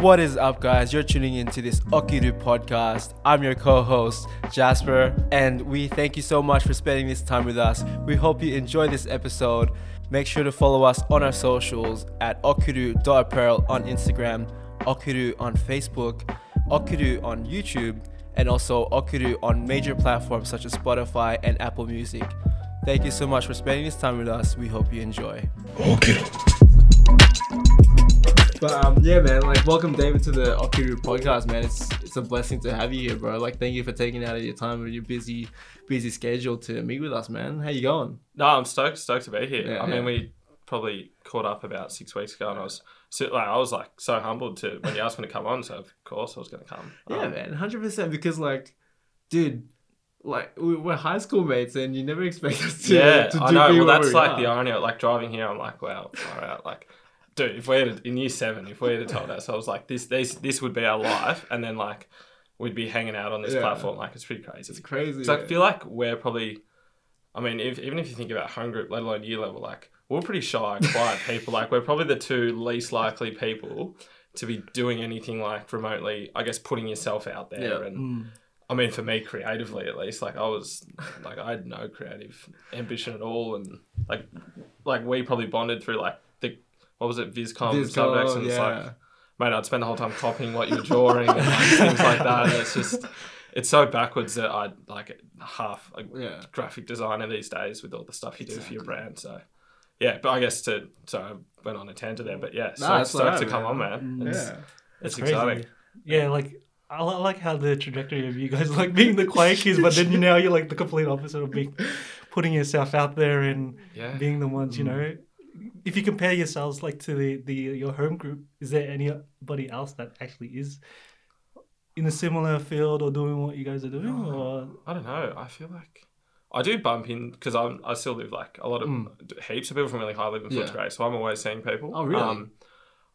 What is up, guys? You're tuning into this Okiru podcast. I'm your co host, Jasper, and we thank you so much for spending this time with us. We hope you enjoy this episode. Make sure to follow us on our socials at okiru.apparel on Instagram, Okiru on Facebook, Okiru on YouTube, and also Okiru on major platforms such as Spotify and Apple Music. Thank you so much for spending this time with us. We hope you enjoy. But um, yeah, man, like welcome David to the Okiru podcast, man. It's it's a blessing to have you here, bro. Like, thank you for taking out of your time and your busy busy schedule to meet with us, man. How you going? No, I'm stoked, stoked to be here. Yeah. I mean, we probably caught up about six weeks ago, and I was so, like, I was like so humbled to when you asked me to come on. So of course I was going to come. Yeah, Um, man, hundred percent. Because like, dude, like we- we're high school mates, and you never expect us to. yeah, to I know. Well, that's like are. the irony. of, Like driving here, I'm like, wow, all right, like. Dude, if we had in year seven, if we had told us, I was like, this, this, this would be our life, and then like, we'd be hanging out on this Yeah. platform. Like, it's pretty crazy. It's crazy. So I feel like we're probably, I mean, if, even if you think about home group, let alone year level, like we're pretty shy, quiet people. Like we're probably the two least likely people to be doing anything like remotely. I guess putting yourself out there, Yeah. and Mm. I mean, for me, creatively at least, like I was, like I had no creative ambition at all, and like, like we probably bonded through like the what was it, Viscom, Viscom, subjects, and it's yeah. like mate, I'd spend the whole time copying what you were drawing and like, things like that. And it's just, it's so backwards that I'd like half a Yeah. graphic designer these days with all the stuff you do for your brand. So, yeah, but I guess to, so I went on a tangent there, but yeah, so that's stoked to come man. on, man. Mm. It's, Yeah. it's crazy. exciting. Yeah, like I, I like how the trajectory of you guys like being the quiet kids, but then you now you're like the complete opposite of being putting yourself out there and Yeah. being the ones you know. If you compare yourselves like to the, the your home group, is there anybody else that actually is in a similar field or doing what you guys are doing? Or I don't know. I feel like I do bump in because I'm I still live like a lot of heaps of people from really high live in Mm. Yeah. Footscray, so I'm always seeing people. Oh, really? Um,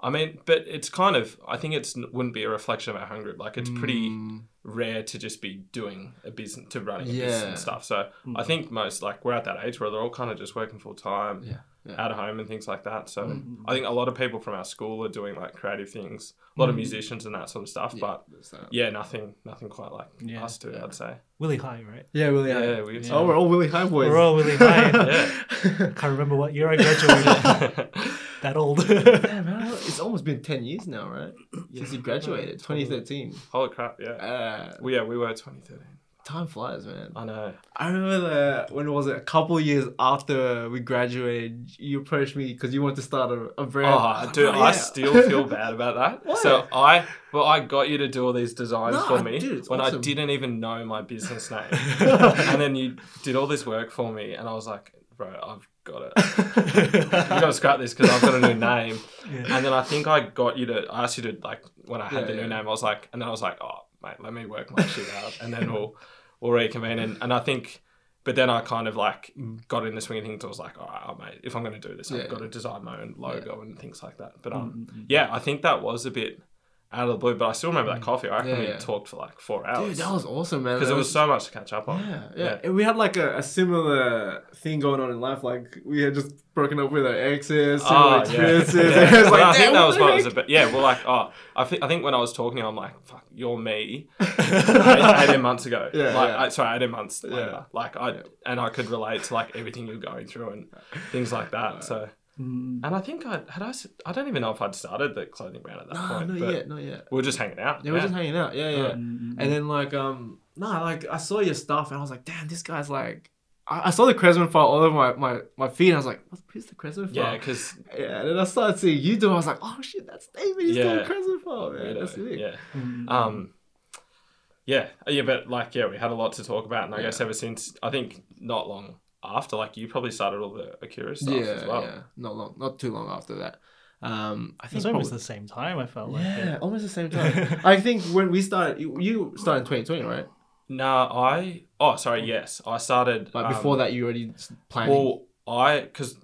I mean, but it's kind of I think it's wouldn't be a reflection of our home group. Like it's pretty Mm, rare to just be doing a business to running a Yeah. business and stuff. So I think most like we're at that age where they're all kind of just working full time. Yeah, yeah. Out of home and things like that. So Mm. I think a lot of people from our school are doing like creative things. A lot of musicians and that sort of stuff. But yeah, nothing, nothing quite like Yeah. us two. I'd say. Willie High, right? Yeah, Willie Yeah, High. we. Oh, we're all Willie High boys. We're all Willie High. Yeah. Can't remember what year I graduated. that old. Yeah, man, it's almost been 10 years now, right? Since you graduated, 2013. Holy crap! Yeah. Uh, Well, yeah, we were 2013. Time flies, man. I know. I remember the, when was it? A couple years after we graduated, you approached me because you wanted to start a, a brand. Oh, dude, yeah. I still feel bad about that. Why? So I, well, I got you to do all these designs No, for me dude, when I didn't even know my business name, and then you did all this work for me, and I was like, bro, I've got it. you got to scrap this because I've got a new name. Yeah. And then I think I got you to, I asked you to like when I had Yeah, the new name, I was like, and then I was like, oh mate, let me work my shit out, and then we'll we'll reconvene. And, and I think, but then I kind of like got in the swing of things. I was like, all right, oh, mate, if I'm going to do this, Yeah. I've got to design my own logo and things like that. But Mm, um, yeah, I think that was a bit out of the blue. But I still remember that mm. coffee. I reckon Yeah, we yeah. talked for like four Dude, hours that was awesome, man. because there was so much to catch up on. Yeah, yeah, And we had like a, a similar thing going on in life. Like we had just broken up with our exes, ah, similar Oh, yeah. experiences. Yeah. And was like, I think that was what what the it was about. Yeah, well, like, oh, I think I think when I was talking I'm like, fuck, you're me. eight, 18 months ago. Yeah, like, yeah. I, sorry, 18 months later. Yeah. Like, I and I could relate to like everything you're going through and things like that. So, Mm. and I think I had I I don't even know if I'd started the clothing brand at that No, point. not but yet, not yet. We were just hanging out. Yeah, we're just hanging out. Yeah, yeah. Mm. And then like um no, like I saw your stuff and I was like, damn, this guy's like I, I saw the Cresman file all over my, my, my feed and I was like, what who's the Cresman file? Yeah, because Yeah, and then I started seeing you do it. I was like, oh shit, that's David. He's doing Yeah. Cresman file, man. That's it. yeah. Mm. Um, yeah, yeah, but like, yeah, we had a lot to talk about, and I Yeah. guess ever since I think not long after, like, you probably started all the Okiru stuff Yeah, as well. yeah. Not long, not too long after that. Um, I It think was almost probably- the same time. I felt like. yeah, almost the same time. I think when we started, you, you started in 2020, right? No, I. Oh, sorry. Yes, I started. Like um, before that, you already s- planning. Well, I because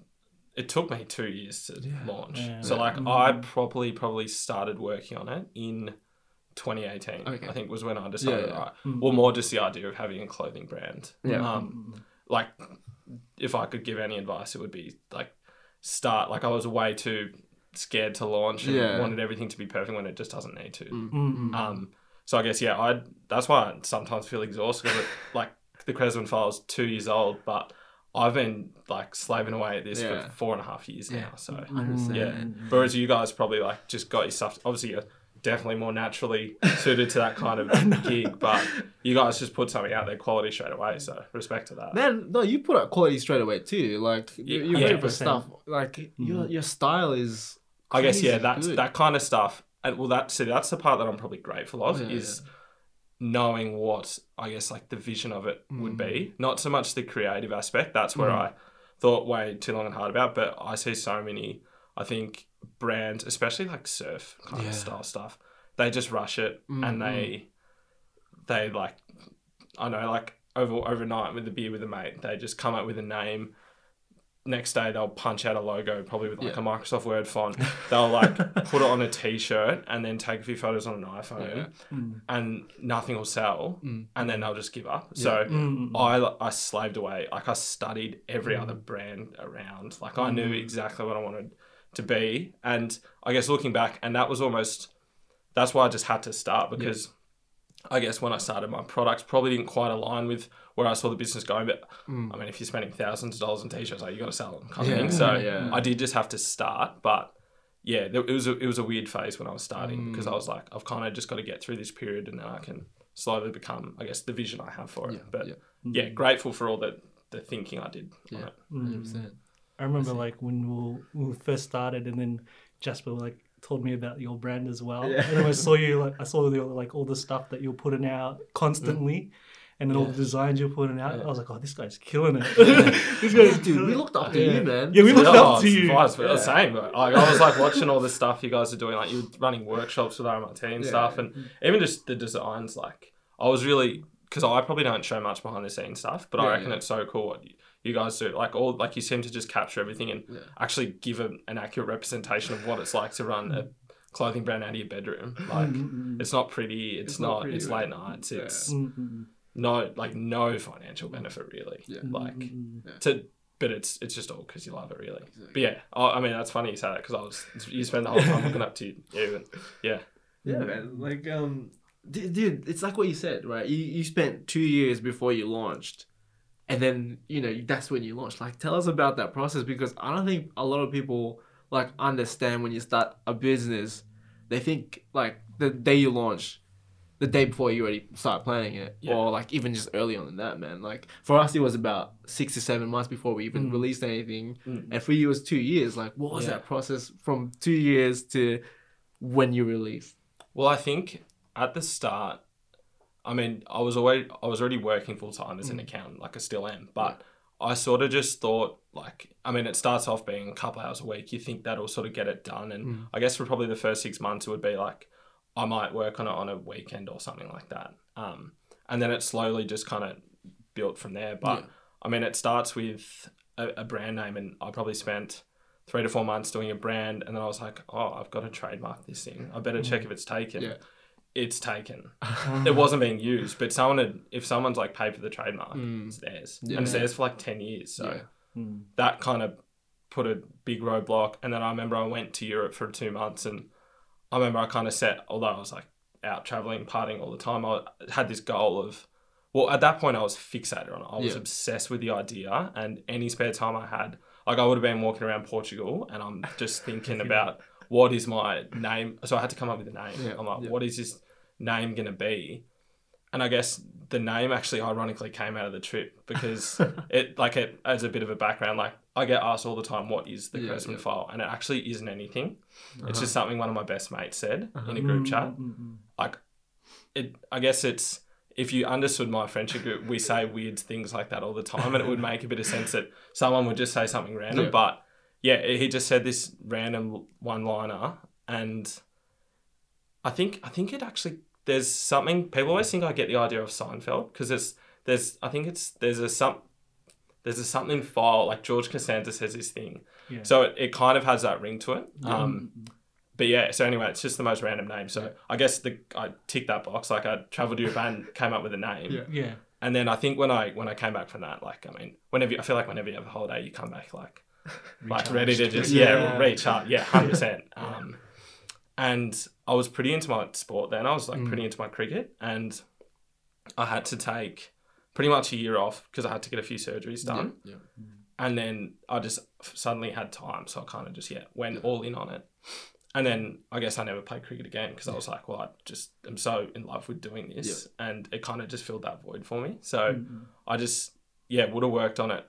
it took me two years to Yeah. launch. Yeah. So Yeah. like I probably probably started working on it in 2018. Okay. I think was when I decided. Yeah, yeah. Right. Mm. Well, more just the idea of having a clothing brand. Yeah. Um, like if I could give any advice, it would be like start. Like I was way too scared to launch and Yeah. wanted everything to be perfect when it just doesn't need to. Mm-mm. Um, so I guess yeah, I that's why I sometimes feel exhausted. 'cause it, like the Cresman file's two years old, but I've been like slaving away at this Yeah. for four and a half years Yeah. now. So 100%. yeah, whereas you guys probably like just got your stuff. Obviously, you're definitely more naturally suited to that kind of gig, but you guys just put something out there quality straight away. So respect to that. Man, no, you put out quality straight away too. Like you- you're Yeah. 100%. stuff. Like your mm-hmm. your style is. I guess yeah, that's good. that kind of stuff. And well, that see, that's the part that I'm probably grateful of Yeah, is knowing what I guess like the vision of it would be. Mm. Not so much the creative aspect. That's where mm. I thought way too long and hard about. But I see so many. I think brands, especially like surf kind Yeah. of style stuff, they just rush it and they they like I know like over overnight with a beer with a mate, they just come up with a name. Next day they'll punch out a logo, probably with like Yeah. a Microsoft Word font. They'll like put it on a T-shirt and then take a few photos on an iPhone, Yeah. Mm. and nothing will sell, Mm. and then they'll just give up. So Mm. I I slaved away. Like I studied every other brand around. Like I knew exactly what I wanted to be, and I guess looking back, and that was almost that's why I just had to start because I guess when I started, my products probably didn't quite align with where I saw the business going. But mm. I mean, if you're spending thousands of dollars on t-shirts, like you got to sell them, kind of thing. So yeah. I did just have to start, but. Yeah, it was a, it was a weird phase when I was starting because mm. I was like, I've kind of just got to get through this period and then I can slowly become, I guess, the vision I have for it. Yeah, but yeah. yeah, grateful for all the the thinking I did. on Yeah. it. Hundred percent. I remember like when we, when we first started, and then Jasper like told me about your brand as well. Yeah. And then I saw you like I saw the, like all the stuff that you're putting out constantly, and then all the designs you're putting out. Yeah. I was like, oh, this guy's killing it. this guy's Dude, we looked up to Yeah. you, man. Yeah, we looked up to you. surprised, but Yeah. the same. But like, I was like watching all the stuff you guys are doing. Like you're running workshops with RMIT and Yeah. stuff, and even just the designs. Like I was really because I probably don't show much behind the scenes stuff, but Yeah, I reckon yeah. it's so cool what you, you guys do. Like all like you seem to just capture everything and Yeah. actually give a, an accurate representation of what it's like to run a clothing brand out of your bedroom. Mm-hmm, like Mm-mm. it's not pretty. It's, It's not not. pretty, it's right? late nights. Yeah. It's Mm-mm. no like no financial benefit really. Yeah. Like Mm-mm. to but it's it's just all because you love it really. Exactly. But yeah, I, I mean that's funny you say that because I was you spend the whole time looking up to you and yeah Yeah, mm-hmm. man. Like, um, d- dude, it's like what you said, right? You you spent two years before you launched, and then you know that's when you launch Like, tell us about that process because I don't think a lot of people like understand when you start a business. They think like the day you launch, the day before you already start planning it, Yeah. or like even just early on than that, man. Like for us, it was about six to seven months before we even Mm. released anything, Mm. and for you, it was two years. Like, what was Yeah. that process from two years to when you released? Well, I think at the start, I mean, I was already I was already working full time as an mm. accountant, like I still am. But I sort of just thought, like, I mean, it starts off being a couple hours a week. You think that'll sort of get it done, and mm. I guess for probably the first six months, it would be like I might work on it on a weekend or something like that. Um, and then it slowly just kind of built from there. But Yeah. I mean, it starts with a, a brand name, and I probably spent three to four months doing a brand, and then I was like, oh, I've got to trademark this thing. I better check mm. if it's taken. Yeah. It's taken. it wasn't being used, but someone had, if someone's like paid for the trademark, it's theirs, Yeah. and it's theirs for like ten years. So Yeah. Mm. that kind of put a big roadblock. And then I remember I went to Europe for two months, and I remember I kind of set, although I was like out traveling, partying all the time, I had this goal of, well, at that point I was fixated on it. I was Yeah. obsessed with the idea, and any spare time I had, like I would have been walking around Portugal, and I'm just thinking about what is my name. So I had to come up with a name. Yeah, I'm like, yeah. what is this name gonna be? And I guess the name actually ironically came out of the trip because it like it as a bit of a background, like I get asked all the time what is the Yeah, yeah. Uh-huh. file, and it actually isn't anything. It's uh-huh. just something one of my best mates said uh-huh. in a group chat. Mm-mm. Like it, I guess it's if you understood my friendship group, we say weird things like that all the time, and it would make a bit of sense that someone would just say something random. Yeah. But yeah, he just said this random one liner, and I think I think it actually there's something people always think I get the idea of Seinfeld because there's there's I think it's there's a some there's a something file like George Costanza says this thing, Yeah. so it, it kind of has that ring to it. Um, but yeah, so anyway, it's just the most random name. So I guess the I ticked that box. Like I traveled to Japan, came up with a name, Yeah. Yeah. and then I think when I when I came back from that, like I mean, whenever you, I feel like whenever you have a holiday, you come back like like ready to just Yeah. yeah, reach out yeah, hundred percent. Um, and I was pretty into my sport then. I was like pretty into my cricket, and I had to take pretty much a year off because I had to get a few surgeries done. Yeah. And then I just suddenly had time, so I kind of just yeah went all in on it. And then I guess I never played cricket again because I was like, well, I just am so in love with doing this, and it kind of just filled that void for me. So I just yeah would have worked on it.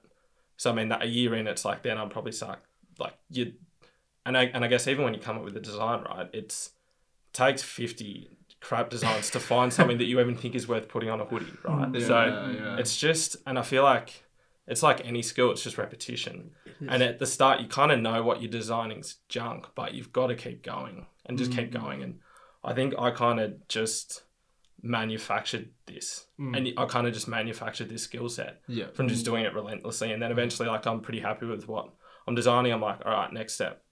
So I mean, that a year in, it's like then I'd probably start like you, and I and I guess even when you come up with a design, right, it's takes fifty crap designs to find something that you even think is worth putting on a hoodie, right? Mm, yeah, so yeah. it's just, and I feel like it's like any skill, it's just repetition. And at the start, you kind of know what you're designing's junk, but you've got to keep going and just keep mm. going. And I think I kind of just manufactured this, mm. and I kind of just manufactured this skill set Yeah. from just doing it relentlessly. And then eventually, like, I'm pretty happy with what I'm designing. I'm like, all right, next step.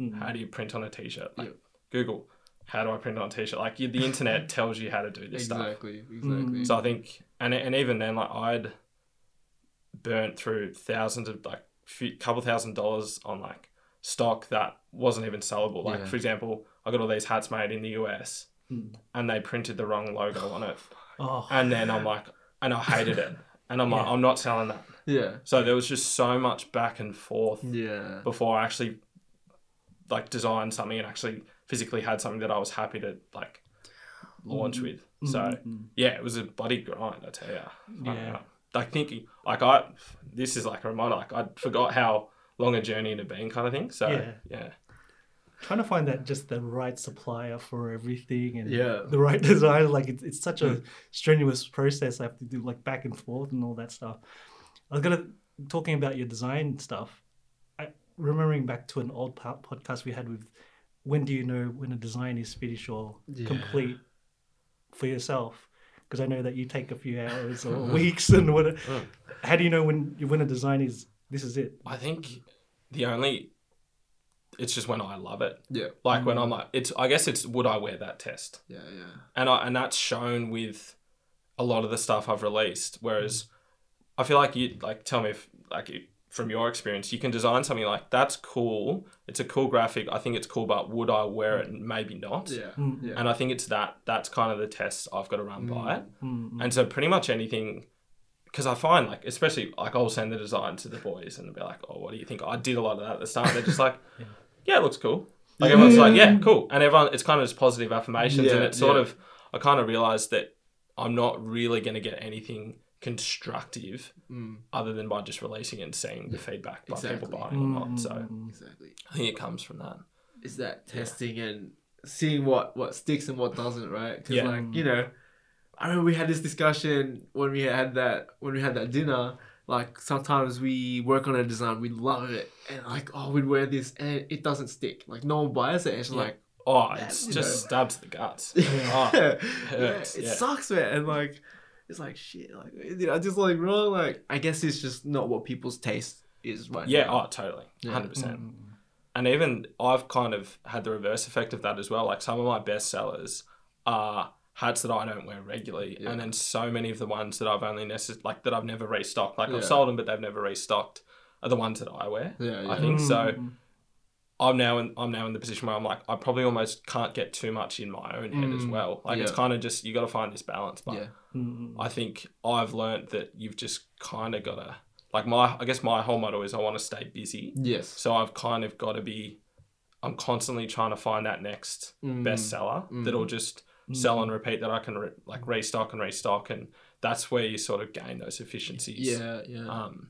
Mm. How do you print on a t-shirt? Like, Yep. Google, how do I print on a t-shirt? Like, you, the internet tells you how to do this stuff. Exactly. Exactly. So I think, and and even then, like I'd burnt through thousands of like few, couple thousand dollars on like stock that wasn't even sellable. Like Yeah. for example, I got all these hats made in the US, Hmm. and they printed the wrong logo on it, Oh, and then I'm like, and I hated it, and I'm like, I'm not selling that. Yeah. So there was just so much back and forth Yeah. before I actually like designed something and actually physically had something that I was happy to like launch with. Mm-hmm. So mm-hmm. yeah, it was a bloody grind, I tell you. Yeah. Like thinking, like I, this is like a reminder. Like I forgot how long a journey it had been, kind of thing. So Yeah. yeah, trying to find that just the right supplier for everything and Yeah. the right design. Like it's, it's such a mm. strenuous process. I have to do like back and forth and all that stuff. I was gonna talking about your design stuff. I remembering back to an old podcast we had with when do you know when a design is finished or Yeah. complete for yourself? Because I know that you take a few hours or weeks and what. How do you know when when a design is this is it? I think the only, it's just when I love it. Yeah. Like when mm. I'm like, it's. I guess it's would I wear that test? Yeah. Yeah. and I, and that's shown with a lot of the stuff I've released. Whereas mm. I feel like you like tell me if like if, from your experience, you can design something like that's cool. It's a cool graphic. I think it's cool, but would I wear it? Mm. Maybe not. Yeah. Mm. Yeah. And I think it's that that's kind of the test I've got to run by it. Mm, And so pretty much anything. Because I find like, especially like I'll send the design to the boys and they'll be like, "Oh, what do you think?" I did a lot of that at the start. They're just like, "Yeah, it looks cool." Like everyone's like, "Yeah, cool," and everyone it's kind of just positive affirmations, and Yeah, it's sort yeah. of I kind of realized that I'm not really going to get anything constructive Mm. other than by just releasing it and seeing the feedback by exactly. people buying or not. So mm, Exactly. I think it comes from that. Is that testing and seeing what what sticks and what doesn't, right? Because Yeah. like you know, I remember we had this discussion when we had that when we had that dinner. Like sometimes we work on a design, we love it, and like oh we'd wear this and it doesn't stick. Like no one buys it. And it's Yeah. like Oh, Yeah, it's just know. stabs the guts. yeah, Oh, yeah, it yeah. sucks, man. And like it's like shit. Like did I just like wrong? Like I guess it's just not what people's taste is right yeah, now. oh, totally, Yeah. hundred percent. mm. and even I've kind of had the reverse effect of that as well. Like some of my best sellers are hats that I don't wear regularly, Yeah. and then so many of the ones that I've only necess- like that I've never restocked. Like Yeah. I've sold them, but they've never restocked. Are the ones that I wear. Yeah, yeah. I think so. Mm. I'm now in I'm now in the position where I'm like I probably almost can't get too much in my own head as Mm, well. Like it's kind of just you got to find this balance. But Yeah. Mm. I think I've learned that you've just kind of got to like my I guess my whole motto is I want to stay busy. Yes. So I've kind of got to be, I'm constantly trying to find that next Mm. bestseller that'll just sell and repeat that I can re- like restock and restock, and that's where you sort of gain those efficiencies. Yeah, yeah. Um,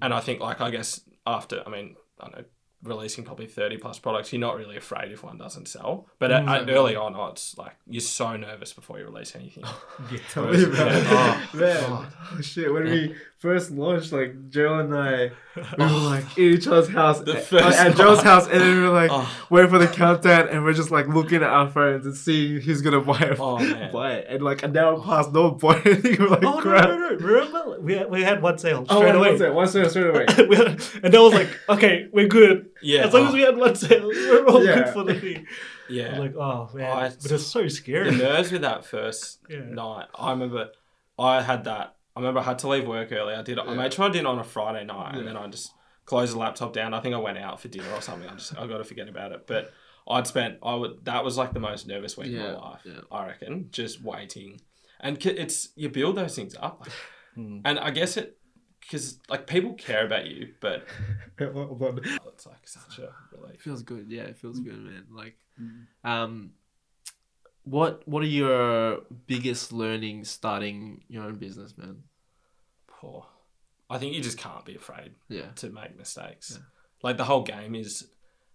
and I think like I guess after I mean I don't know releasing probably 30 plus products you're not really afraid if one doesn't sell but at, at Exactly. early on oh, it's like you're so nervous before you release anything Yeah. Tell me about Yeah. it. Oh, man, God. oh, shit. When we first launched, like, Joe and I, we were oh. like in each other's house. The at- first at Joe's house, and then we were like, Oh. waiting for the countdown, and we're just like looking at our phones and seeing who's gonna buy it. Oh, man. buy it. And like, an hour passed, no one bought anything. We're like, Oh no, crap. no, no! Remember, we had, we had one sale straight Oh, straight one away. second, one second, straight away. Had- and that was like, okay, we're good. Yeah As long oh, as we had one sale, we're all Yeah. good for the thing. yeah I'm like, oh man, Oh, it's- but it's so scary. the nerves with that first Yeah. night. I remember I had that. I remember I had to leave work early. I did. I made sure I did it on a Friday night, Yeah. and then I just closed the laptop down. I think I went out for dinner or something. I just I got to forget about it. But I'd spent I would that was like the most nervous week Yeah, of my life. yeah. I reckon just waiting, and it's you build those things up, like, and I guess it because like people care about you, but it's like such a relief. It feels good. Yeah, it feels good, man. Like, um, what what are your biggest learnings starting your own business, man? Poor. I think you just can't be afraid Yeah, to make mistakes. Yeah. Like the whole game is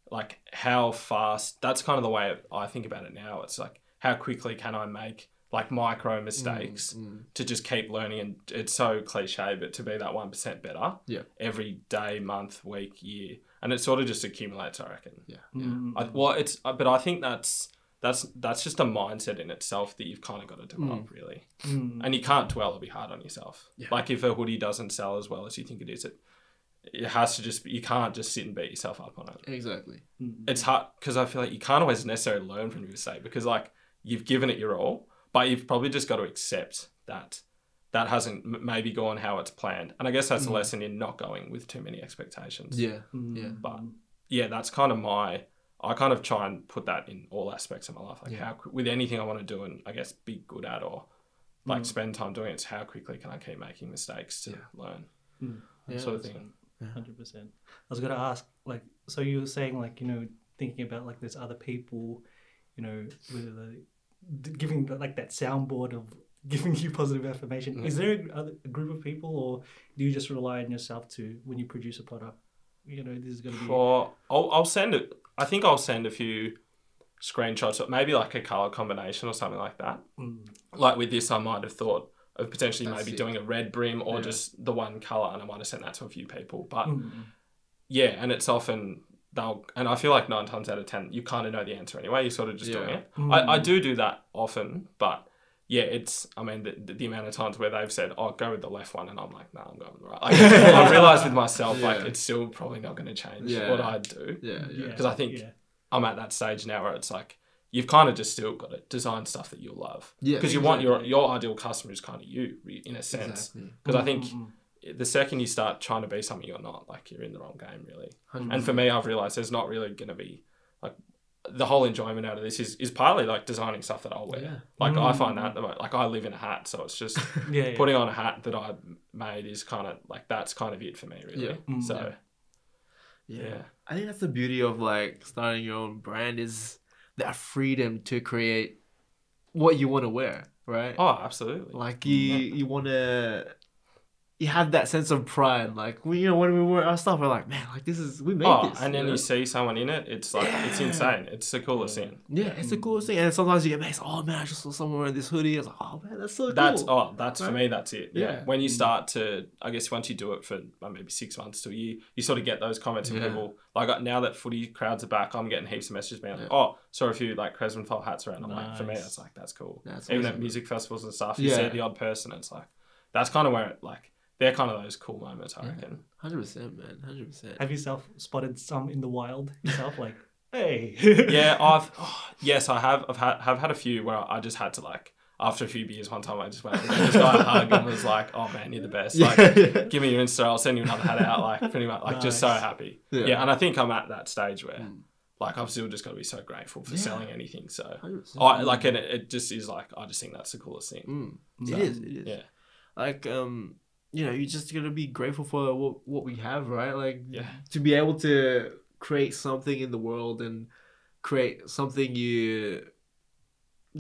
like how fast. That's kind of the way I think about it now. It's like how quickly can I make like micro mistakes Mm, to just keep learning. And it's so cliche, but to be that one percent better. Yeah. Every day, month, week, year, and it sort of just accumulates. I reckon. yeah, Mm. I, well, it's uh, but I think that's that's that's just a mindset in itself that you've kind of got to develop really, Mm. and you can't dwell or be hard on yourself. Yeah. Like if a hoodie doesn't sell as well as you think it is, it it has to just be, you can't just sit and beat yourself up on it. exactly. Mm. It's hard because I feel like you can't always necessarily learn from your mistake because like you've given it your all, but you've probably just got to accept that that hasn't maybe gone how it's planned. And I guess that's a mm. lesson in not going with too many expectations. Yeah, Mm. yeah. But yeah, that's kind of my. I kind of try and put that in all aspects of my life, like Yeah. how qu- with anything I want to do and I guess be good at or like mm. spend time doing it. It's how quickly can I keep making mistakes to Yeah. learn, mm. yeah. sort of thing. Hundred percent. I was gonna ask, like, so you were saying, like, you know, thinking about like there's other people, you know, with the, d- giving like that soundboard of giving you positive affirmation. Is there a, a group of people, or do you just rely on yourself to when you produce a product? You know, this is gonna be. Or I'll, I'll send it. I think I'll send a few screenshots, or maybe like a color combination or something like that. Mm. Like with this, I might have thought of potentially That's maybe sick. doing a red brim or Yeah. just the one color, and I might have sent that to a few people. But Mm. yeah, and it's often they'll, and I feel like nine times out of ten, you kind of know the answer anyway. You're sort of just doing it. Mm. I, I do do that often, but yeah, it's. I mean, the, the, the amount of times where they've said, "Oh, go with the left one," and I'm like, "No, I'm going with the right." Like, I realize with myself, like it's still probably not going to change Yeah. what I do. Yeah, yeah. Because I think yeah. I'm at that stage now where it's like you've kind of just still got to design stuff that you love. Yeah, Because you want your your ideal customer is kind of you in a sense. Exactly. Because I think Mm, the second you start trying to be something you're not, like you're in the wrong game really. 100. And for me, I've realized there's not really going to be like the whole enjoyment out of this is, is partly like designing stuff that I'll wear. Yeah. Like I Mm. find that the like I live in a hat, so it's just yeah, yeah. putting on a hat that I made is kind of like that's kind of it for me really. Yeah. Mm. So Yeah. Yeah. I think that's the beauty of like starting your own brand is that freedom to create what you want to wear, right? oh, absolutely. Like you you want to you have that sense of pride. Like we, you know, when we wear our stuff, we're like, man, like this is we made Oh, this. and then know? you see someone in it, it's like it's insane. It's the coolest thing. yeah, it's the coolest thing. And sometimes you get amazed. Oh man, I just saw someone wearing this hoodie. I was like, oh man, that's so That's cool. oh, that's for me. That's it. Yeah. Yeah. When you start to, I guess once you do it for uh, maybe six months to a year, you sort of get those comments from people. Like uh, now that footy crowds are back, I'm getting heaps of messages being like, Yeah. "Oh, saw a few like Cresman file hats around." I'm like, for me, Nice. that's like that's cool. That's Even awesome. at music festivals and stuff, you Yeah. see the odd person. It's like that's kind of where it like they're kind of those cool moments. I Yeah. reckon. Hundred percent, man. Hundred percent. Have yourself spotted some in the wild yourself? Like, hey. yeah, I've oh, yes, I have. I've had have had a few where I just had to like after a few beers. One time I just went and gave this guy a hug and was like, "Oh man, you're the best." Like, yeah. give me your Insta. I'll send you another hat out. Like pretty much, like just so happy. Yeah. Yeah. and I think I'm at that stage where, Mm. like, I've still just got to be so grateful for Yeah. selling anything. So, I like, and it, it just is like I just think that's the coolest thing. Mm. So, it is. It is. Yeah, Like um, you know, you're just gotta be grateful for what what we have, right? Like Yeah. to be able to create something in the world and create something you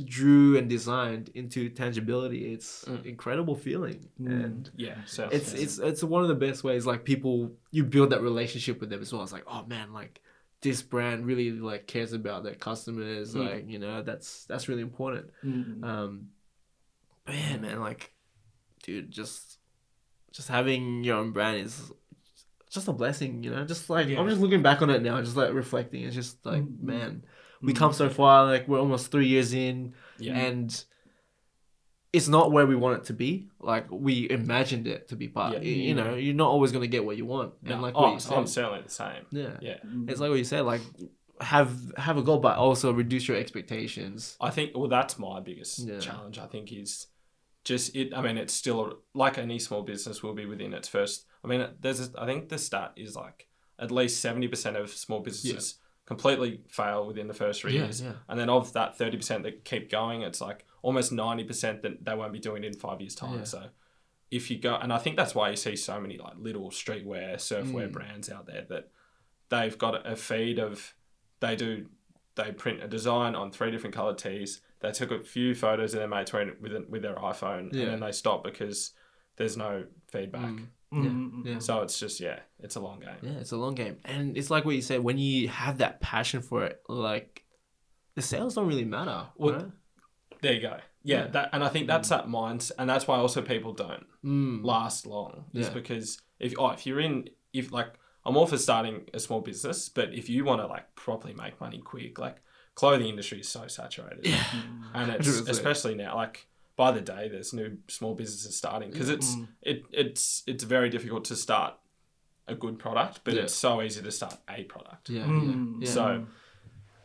drew and designed into tangibility. It's Mm. incredible feeling, Mm. and yeah. So it's it's it's one of the best ways. Like people, you build that relationship with them as well. It's like, oh man, like this brand really like cares about their customers. Mm. Like you know, that's that's really important. Mm. Um, man, man, like, dude, just just having your own brand is just a blessing, you know. Just like Yeah. I'm just looking back on it now, just like reflecting. It's just like, Mm. man, we Mm. come so far. Like we're almost three years in, yeah, and it's not where we want it to be. Like we imagined it to be, but Yeah. y- you know, you're not always gonna get what you want. No, And like oh, what you I'm said, certainly the same. yeah, Yeah, it's like what you said, like have have a goal, but also reduce your expectations. I think well that's my biggest Yeah. challenge. I think is just it. I mean, it's still like any small business will be within its first. I mean, there's a, I think the stat is like at least seventy percent of small businesses completely fail within the first three Yeah, years, yeah. and then of that thirty percent that keep going, it's like almost ninety percent that they won't be doing it in five years' time. Yeah. So if you go, and I think that's why you see so many like little streetwear, surfwear Mm. brands out there that they've got a feed of they do they print a design on three different colored tees. They took a few photos of their mates wearing it with with their iPhone, Yeah. and then they stop because there's no feedback. Mm. Mm, Yeah. So it's just yeah, it's a long game. Yeah, it's a long game. And it's like what you said, when you have that passion for it, like the sales don't really matter. Well, right? There you go. Yeah, Yeah. that and I think that's that mind, and that's why also people don't Mm. last long. Is Yeah. because if oh if you're in if like I'm all for starting a small business, but if you want to like properly make money quick, like clothing industry is so saturated, Yeah. and it's 100%. especially now like by the day there's new small businesses starting because it's it it's it's very difficult to start a good product, but Yeah. it's so easy to start a product. Yeah. Mm. Yeah. So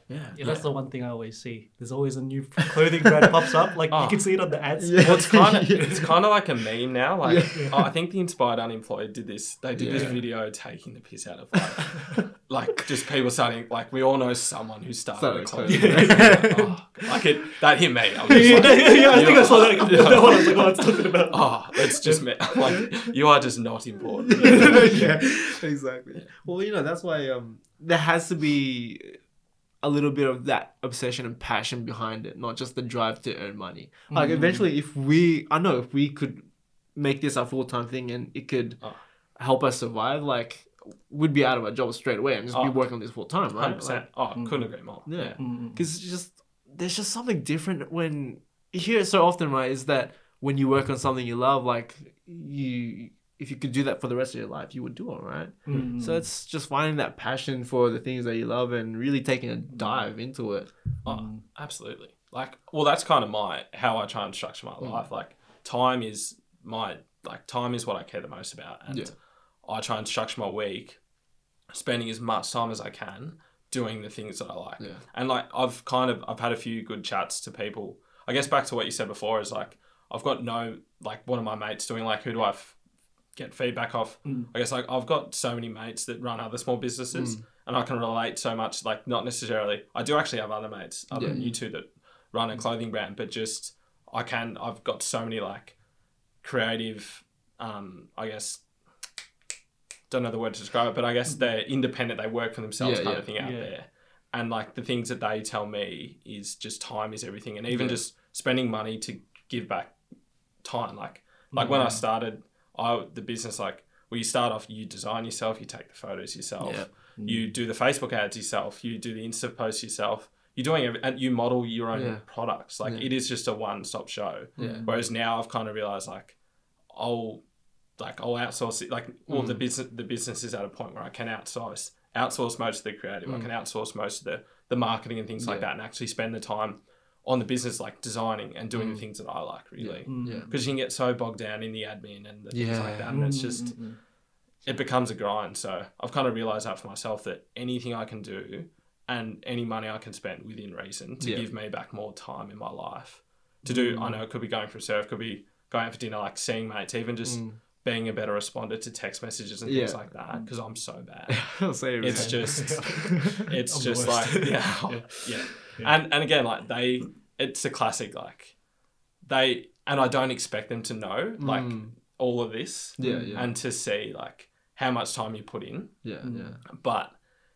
yeah. Yeah, that's the one thing I always see. There's always a new clothing brand pops up. Like Oh. you can see it on the ads. Yeah. Well, it's kind of Yeah. it's kind of like a meme now. Like Yeah. oh, I think the Inspired Unemployed did this. They did this Yeah. video taking the piss out of like, like just people starting like we all know someone who started, Started a a clothing clothing brand. oh, like it that hit me. I was Yeah, just yeah, like, yeah, yeah, I think I saw that. Yeah. that one. I was like, oh, it's talking about. oh, it's just me. Like you are just not important. yeah, exactly. Well, you know, that's why um there has to be a little bit of that obsession and passion behind it, not just the drive to earn money. Like Mm. eventually if we I know if we could make this a full time thing and it could Oh. help us survive, like we'd be out of our job straight away and just be Oh. working on this full time, right? Hundred percent. Oh, couldn't agree more. Yeah. Mm. because it's just there's just something different when you hear it so often right is that when you work on something you love like you if you could do that for the rest of your life you would do it right Mm. so it's just finding that passion for the things that you love and really taking a dive into it Oh, absolutely. Like, well, that's kind of my how I try and structure my Mm. life. Like, time is my like time is what I care the most about, and Yeah. I try and structure my week, spending as much time as I can doing the things that I like. Yeah. And like, I've kind of I've had a few good chats to people. I guess back to what you said before is like I've got no like one of my mates doing like who do I f- get feedback off? Mm. I guess like I've got so many mates that run other small businesses, and I can relate so much. Like not necessarily, I do actually have other mates other than you two that run a clothing brand, but just I can. I've got so many like creative. Um, I guess don't know the word to describe it, but I guess they're independent. They work for themselves, Yeah, kind yeah. of thing out Yeah. there. And like the things that they tell me is just time is everything, and even Yeah. just spending money to give back time. Like like when I started, I the business like well, you start off, you design yourself, you take the photos yourself, Yeah. you do the Facebook ads yourself, you do the Insta posts yourself. You're doing every, and you model your own Yeah. products. Like Yeah. it is just a one stop show. yeah Whereas now I've kind of realized like I'll like I'll outsource it. Like well, Mm. the business the business is at a point where I can outsource outsource most of the creative. I can outsource most of the the marketing and things like Mm. That, and actually spend the time on the business like designing and doing Mm. the things that I like really. yeah Because you can get so bogged down in the admin and the things Yeah. like that, and it's Mm, just mm, mm. it becomes a grind. So I've kind of realized that for myself that anything I can do and any money I can spend within reason to Yeah. give me back more time in my life to do. I know it could be going for a surf, could be going out for dinner, like seeing mates, even just Mm. being a better responder to text messages and Yeah. things like that. Because I'm so bad. Same, It's man. just it's I'm just worst. like yeah, yeah, And and again, like they, it's a classic. Like they and I don't expect them to know like Mm. all of this yeah yeah and to see like how much time you put in. yeah mm. yeah But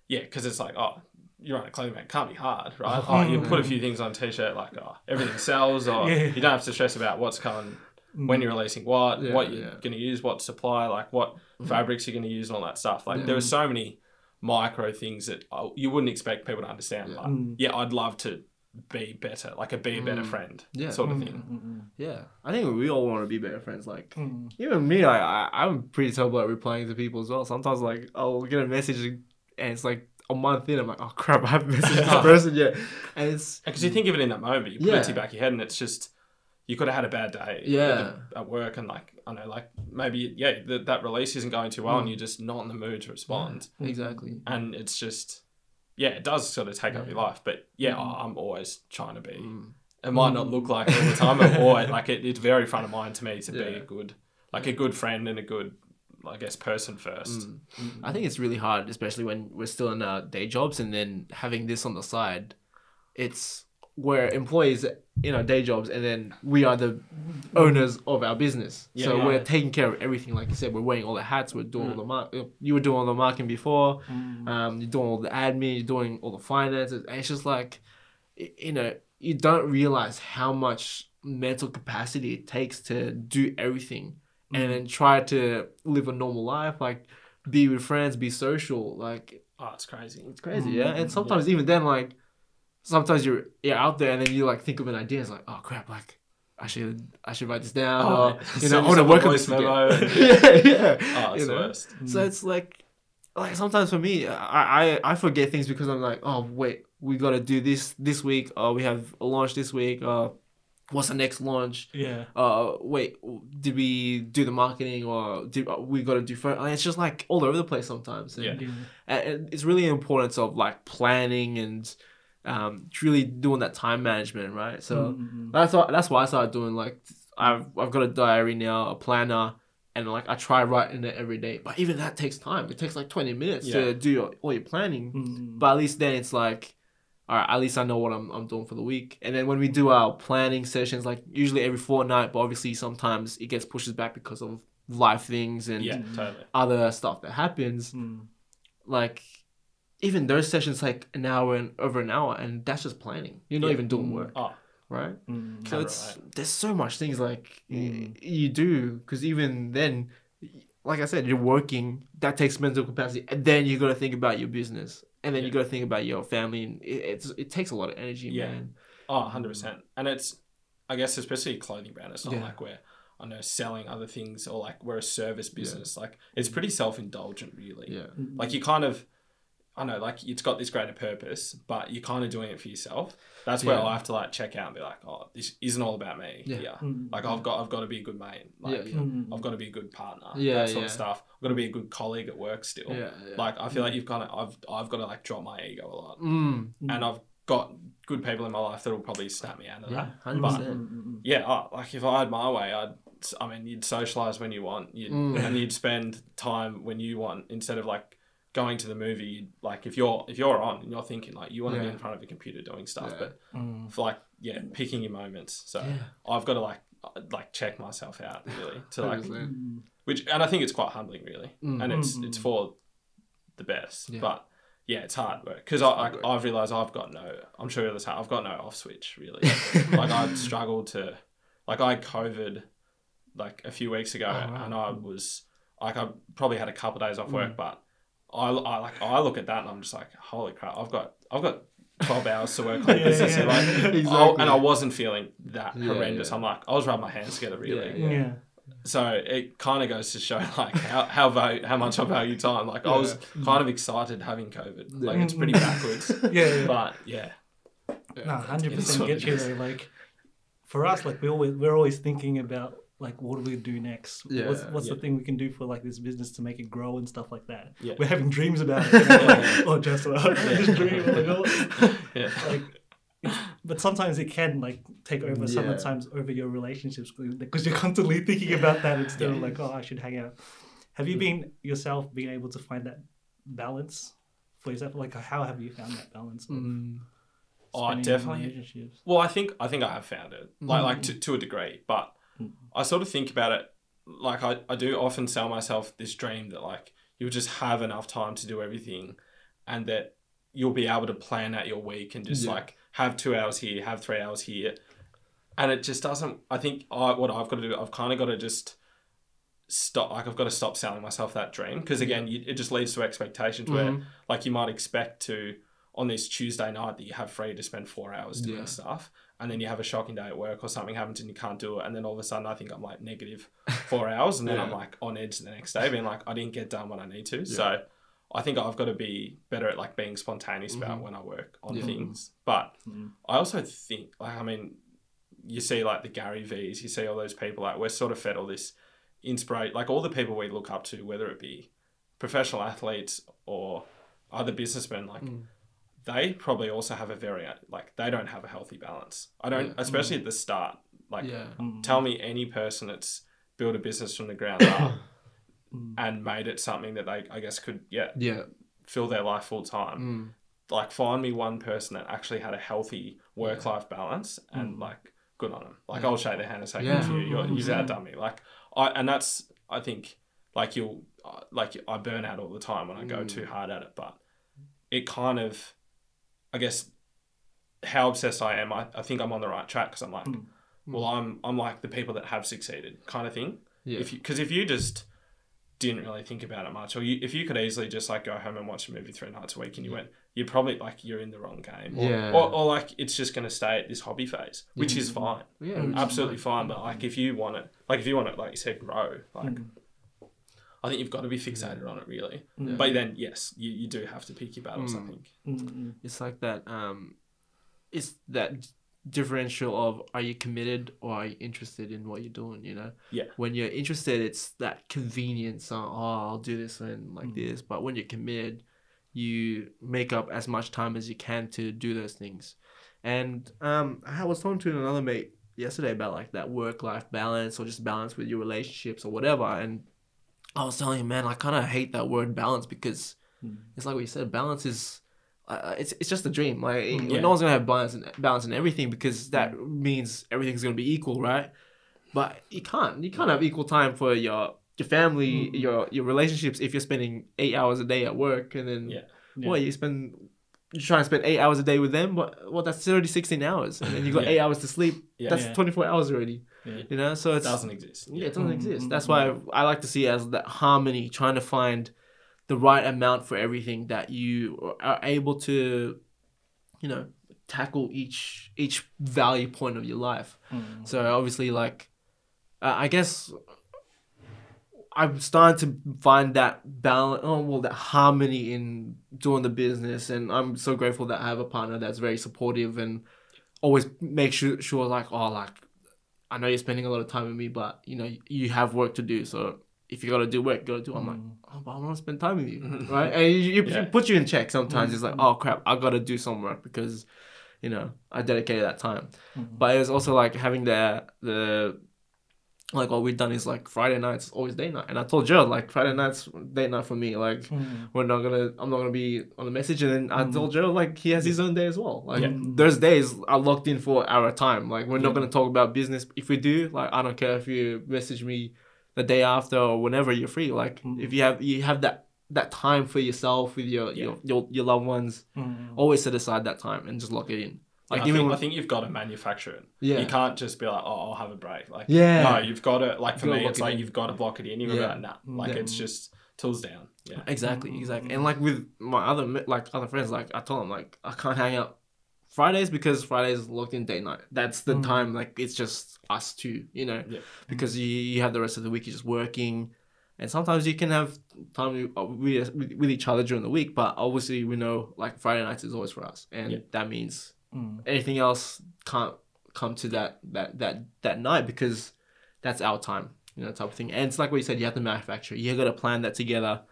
yeah, because it's like, oh, you're on a clothing brand, can't be hard, right? Oh, oh you put a few things on a t-shirt, like oh, everything sells, or Yeah. you don't have to stress about what's coming, mm. when you're releasing what, Yeah, what you're yeah. going to use, what supply, like what mm. fabrics you're going to use, and all that stuff. Like there are so many micro things that you wouldn't expect people to understand. But Mm. yeah, I'd love to be better, like a be a better friend, Yeah. sort of Mm, thing. mm, mm, yeah I think we all want to be better friends like mm. even me, I, I I'm pretty terrible at replying to people as well. Sometimes like I'll get a message and it's like a month in, I'm like, oh crap, I haven't messaged this person yet, and it's Because you think of it in that moment, but you put Yeah. it to the back of your head, and it's just you could have had a bad day, Yeah. at, work, and like I know, like maybe yeah, the, that release isn't going too well, Mm. and you're just not in the mood to respond, exactly and it's just yeah, it does sort of take up your life. But yeah, I- I'm always trying to be. Mm. It might not look like it all the time, but always like it, it's very front of mind to me to be a good, like a good friend and a good I guess person first. Mm. I think it's really hard, especially when we're still in our day jobs and then having this on the side. It's we're employees in our day jobs and then we are the owners of our business. Yeah, so yeah. we're taking care of everything. Like you said, we're wearing all the hats. We're doing all the mm. mar- You were doing all the marketing before. Mm. Um, you're doing all the admin. You're doing all the finances. And it's just like, you know, you don't realize how much mental capacity it takes to do everything mm. and then try to live a normal life, like be with friends, be social. Like Oh, it's crazy. it's crazy, yeah. And sometimes even then, like sometimes you're you're out there and then you like think of an idea. It's like, oh crap, like I should I should write this down. Oh, or, you know, I want to work on this memo yeah, yeah. Oh, it's you know? worst. So it's like, like sometimes for me, I, I I forget things because I'm like, oh wait, we gotta do this this week. Uh, we have a launch this week. Uh, what's the next launch? Yeah. Uh, wait, did we do the marketing or did uh, we gotta do first? It's just like all over the place sometimes. And, Yeah. And it's really importance of like planning and um really doing that time management, right? So Mm-mm. that's why that's why I started doing like I've I've got a diary now, a planner, and like I try writing it every day. But even that takes time. It takes like twenty minutes Yeah. to do your, all your planning. Mm-mm. But at least then it's like, all right, at least I know what I'm I'm doing for the week. And then when we do our planning sessions, like usually every fortnight, but obviously sometimes it gets pushed back because of life things and Yeah, totally. other stuff that happens. Mm. Like even those sessions like an hour and over an hour, and that's just planning. You're not Yeah. even doing mm. work, Oh, right? Mm. mm so Can it's relate. there's so much things like y- Mm. you do because even then, like I said, you're working. That takes mental capacity, and then you got to think about your business, and then you got to think about your family. And it, it's it takes a lot of energy, Yeah. man. Ah, oh, 100%. And it's, I guess, especially a clothing brand, it's not Yeah. like we're, I know, selling other things or like we're a service business. Like, it's pretty self indulgent, really. Yeah, Like, mm-hmm. you kind of, I know, like, it's got this greater purpose, but you're kind of doing it for yourself. That's where Yeah. I have to, like, check out and be like, oh, this isn't all about me. Yeah. Yeah. Mm. Like, I've got, I've got to be a good mate. Like, yeah, Mm. I've got to be a good partner. Yeah, That sort yeah. of stuff. I've got to be a good colleague at work still. yeah, yeah. Like, I feel like you've kind of, I've, I've got to, like, drop my ego a lot. mm, And I've got good people in my life that will probably snap me out of yeah, that. hundred But- percent. Mm-mm. Yeah, oh, like if I had my way, I'd. I mean, you'd socialize when you want, you'd, Mm. and you'd spend time when you want instead of like going to the movie. Like if you're if you're on and you're thinking like you want to Yeah. be in front of a computer doing stuff, Yeah. but Mm. for like yeah, picking your moments. So Yeah. I've got to like uh, like check myself out really to like 100%. Mm. which and I think it's quite humbling really, Mm. and it's Mm. it's for the best, Yeah. but. Yeah, it's hard work because I, hard like, work. I've realized I've got no. I'm sure you're the same. I've got no off switch really. like I struggled to, like I had COVID, like a few weeks ago, Oh, wow. and I was like I probably had a couple of days off Mm. work, but I, I like I look at that and I'm just like, holy crap! I've got I've got twelve hours to work on Yeah, business, yeah, and, like. I- Exactly. and I wasn't feeling that Yeah, horrendous. I'm like I was rubbing my hands together really. Yeah. So it kind of goes to show like how how value, how much I value time. Like I was kind of excited having COVID. Like it's pretty backwards, Yeah. but yeah, No, hundred percent get you though. Like for us, like we always we're always thinking about like what do we do next? Yeah, what's what's yeah. the thing we can do for like this business to make it grow and stuff like that. Yeah. We're having dreams about it. Like, oh, just uh, this dream. Like, like but sometimes it can like take over sometimes over your relationships because you're constantly thinking about that instead of like oh I should hang out. Have you been yourself being able to find that balance for yourself? Like how have you found that balance? Mm, Oh, definitely. Well, I think I think I have found it, like like Mm. to, to a degree, but. I sort of think about it like I, I do often sell myself this dream that like you'll just have enough time to do everything, and that you'll be able to plan out your week and just Yeah. like have two hours here, have three hours here, and it just doesn't. I think I, what I've got to do, I've kind of got to just stop. Like I've got to stop selling myself that dream because again, you, it just leads to expectations where Mhm. like you might expect to on this Tuesday night that you have free to spend four hours doing Yeah. stuff, and then you have a shocking day at work or something happens and you can't do it, and then all of a sudden I think I'm like negative four hours, and then I'm like on edge the next day, being like I didn't get done what I need to. So I think I've got to be better at like being spontaneous about when I work on Yeah. things, but Mhm. I also think like I mean, you see like the Gary V's, you see all those people like we're sort of fed all this inspiration, like all the people we look up to, whether it be professional athletes or other businessmen, like Mm. They probably also have a very like they don't have a healthy balance. I don't, Yeah. especially at the start. Like, yeah. Mm. tell me any person that's built a business from the ground up Mm. and made it something that they, I guess, could yeah Yeah. fill their life full time. Mm. Like find me one person that actually had a healthy work life balance and like good on them. Like I'll shake their hand and say, Yeah. "Good you. You're, you've outdone me." Like I and that's I think like you'll uh, like I burn out all the time when I go too hard at it, but it kind of I guess how obsessed I am. I, I think I'm on the right track because I'm like, well, I'm I'm like the people that have succeeded kind of thing. Yeah. If because if you just didn't really think about it much, or you, if you could easily just like go home and watch a movie three nights a week, and you went, you're probably like you're in the wrong game, or, Yeah. or, or like it's just going to stay at this hobby phase, which is fine, Yeah. absolutely fine. But like if you want it, like if you want it, like you said, grow, like. I think you've got to be fixated on it, really. But then, yes, you, you do have to pick your battles. I think. Mm, It's like that. Um, it's that differential of are you committed or are you interested in what you're doing? You know. Yeah. When you're interested, it's that convenience. On, oh, I'll do this and like this. But when you're committed, you make up as much time as you can to do those things. And um, I was talking to another mate yesterday about like that work life balance or just balance with your relationships or whatever. And I was telling him, man, I kind of hate that word balance because hmm. it's like what you said, balance is. Uh, uh, it's, it's just a dream. Like hmm, Yeah. no one's gonna have balance in, balance in everything because that hmm. means everything's gonna be equal, right? But you can't. You can't have equal time for your your family, your your relationships if you're spending eight hours a day at work and then Yeah. what you spend you try and spend eight hours a day with them, but well that's already sixteen hours. And then you got Yeah. eight hours to sleep. Yeah. That's Yeah. twenty four hours already. Yeah. You know, so It doesn't exist. yeah, it doesn't Mm, exist. That's why I like to see it as that harmony, trying to find the right amount for everything that you are able to, you know, tackle each each value point of your life. mm, So obviously, like, uh, I guess I'm starting to find that balance, oh well, that harmony in doing the business, and I'm so grateful that I have a partner that's very supportive and always make sure, sure like, oh, like, I know you're spending a lot of time with me, but you know, you have work to do, so. If you gotta do work, gotta do. I'm like, mm. oh, but I want to spend time with you, right? And you, Yeah. it puts you in check sometimes. It's like, mm. oh crap, I gotta do some work because, you know, I dedicated that time. Mm-hmm. But it was also like having the the like what we've done is like Friday nights always day night, and I told Gerald like Friday nights day night for me. Like mm, we're not gonna, I'm not gonna be on the message, and then I told Gerald like he has his own day as well. Like Yeah. there's days are locked in for our time. Like we're not gonna talk about business. If we do, like I don't care if you message me the day after or whenever you're free. Like if you have you have that that time for yourself with your your, your your loved ones, mm, always set aside that time and just lock it in. Like I, even think, when- I think you've got to manufacture it. Yeah. You can't just be like, oh, I'll have a break. Like, Yeah. No, you've got to, like, for me, it's it like in. you've got to block it in. You've Yeah. got to, nah. Like, Yeah. it's just tools down. Yeah. Exactly, exactly. And like with my other like other friends, like I told them like I can't hang out Fridays because Fridays is locked in date night. That's the time like it's just us two, you know, Yeah. because you, you have the rest of the week you're just working, and sometimes you can have time with, uh, with with each other during the week. But obviously we know like Friday nights is always for us, and Yeah. that means mm, anything else can't come to that that that that night because that's our time, you know, type of thing. And it's like what you said, you have to manufacture. You got to plan that together,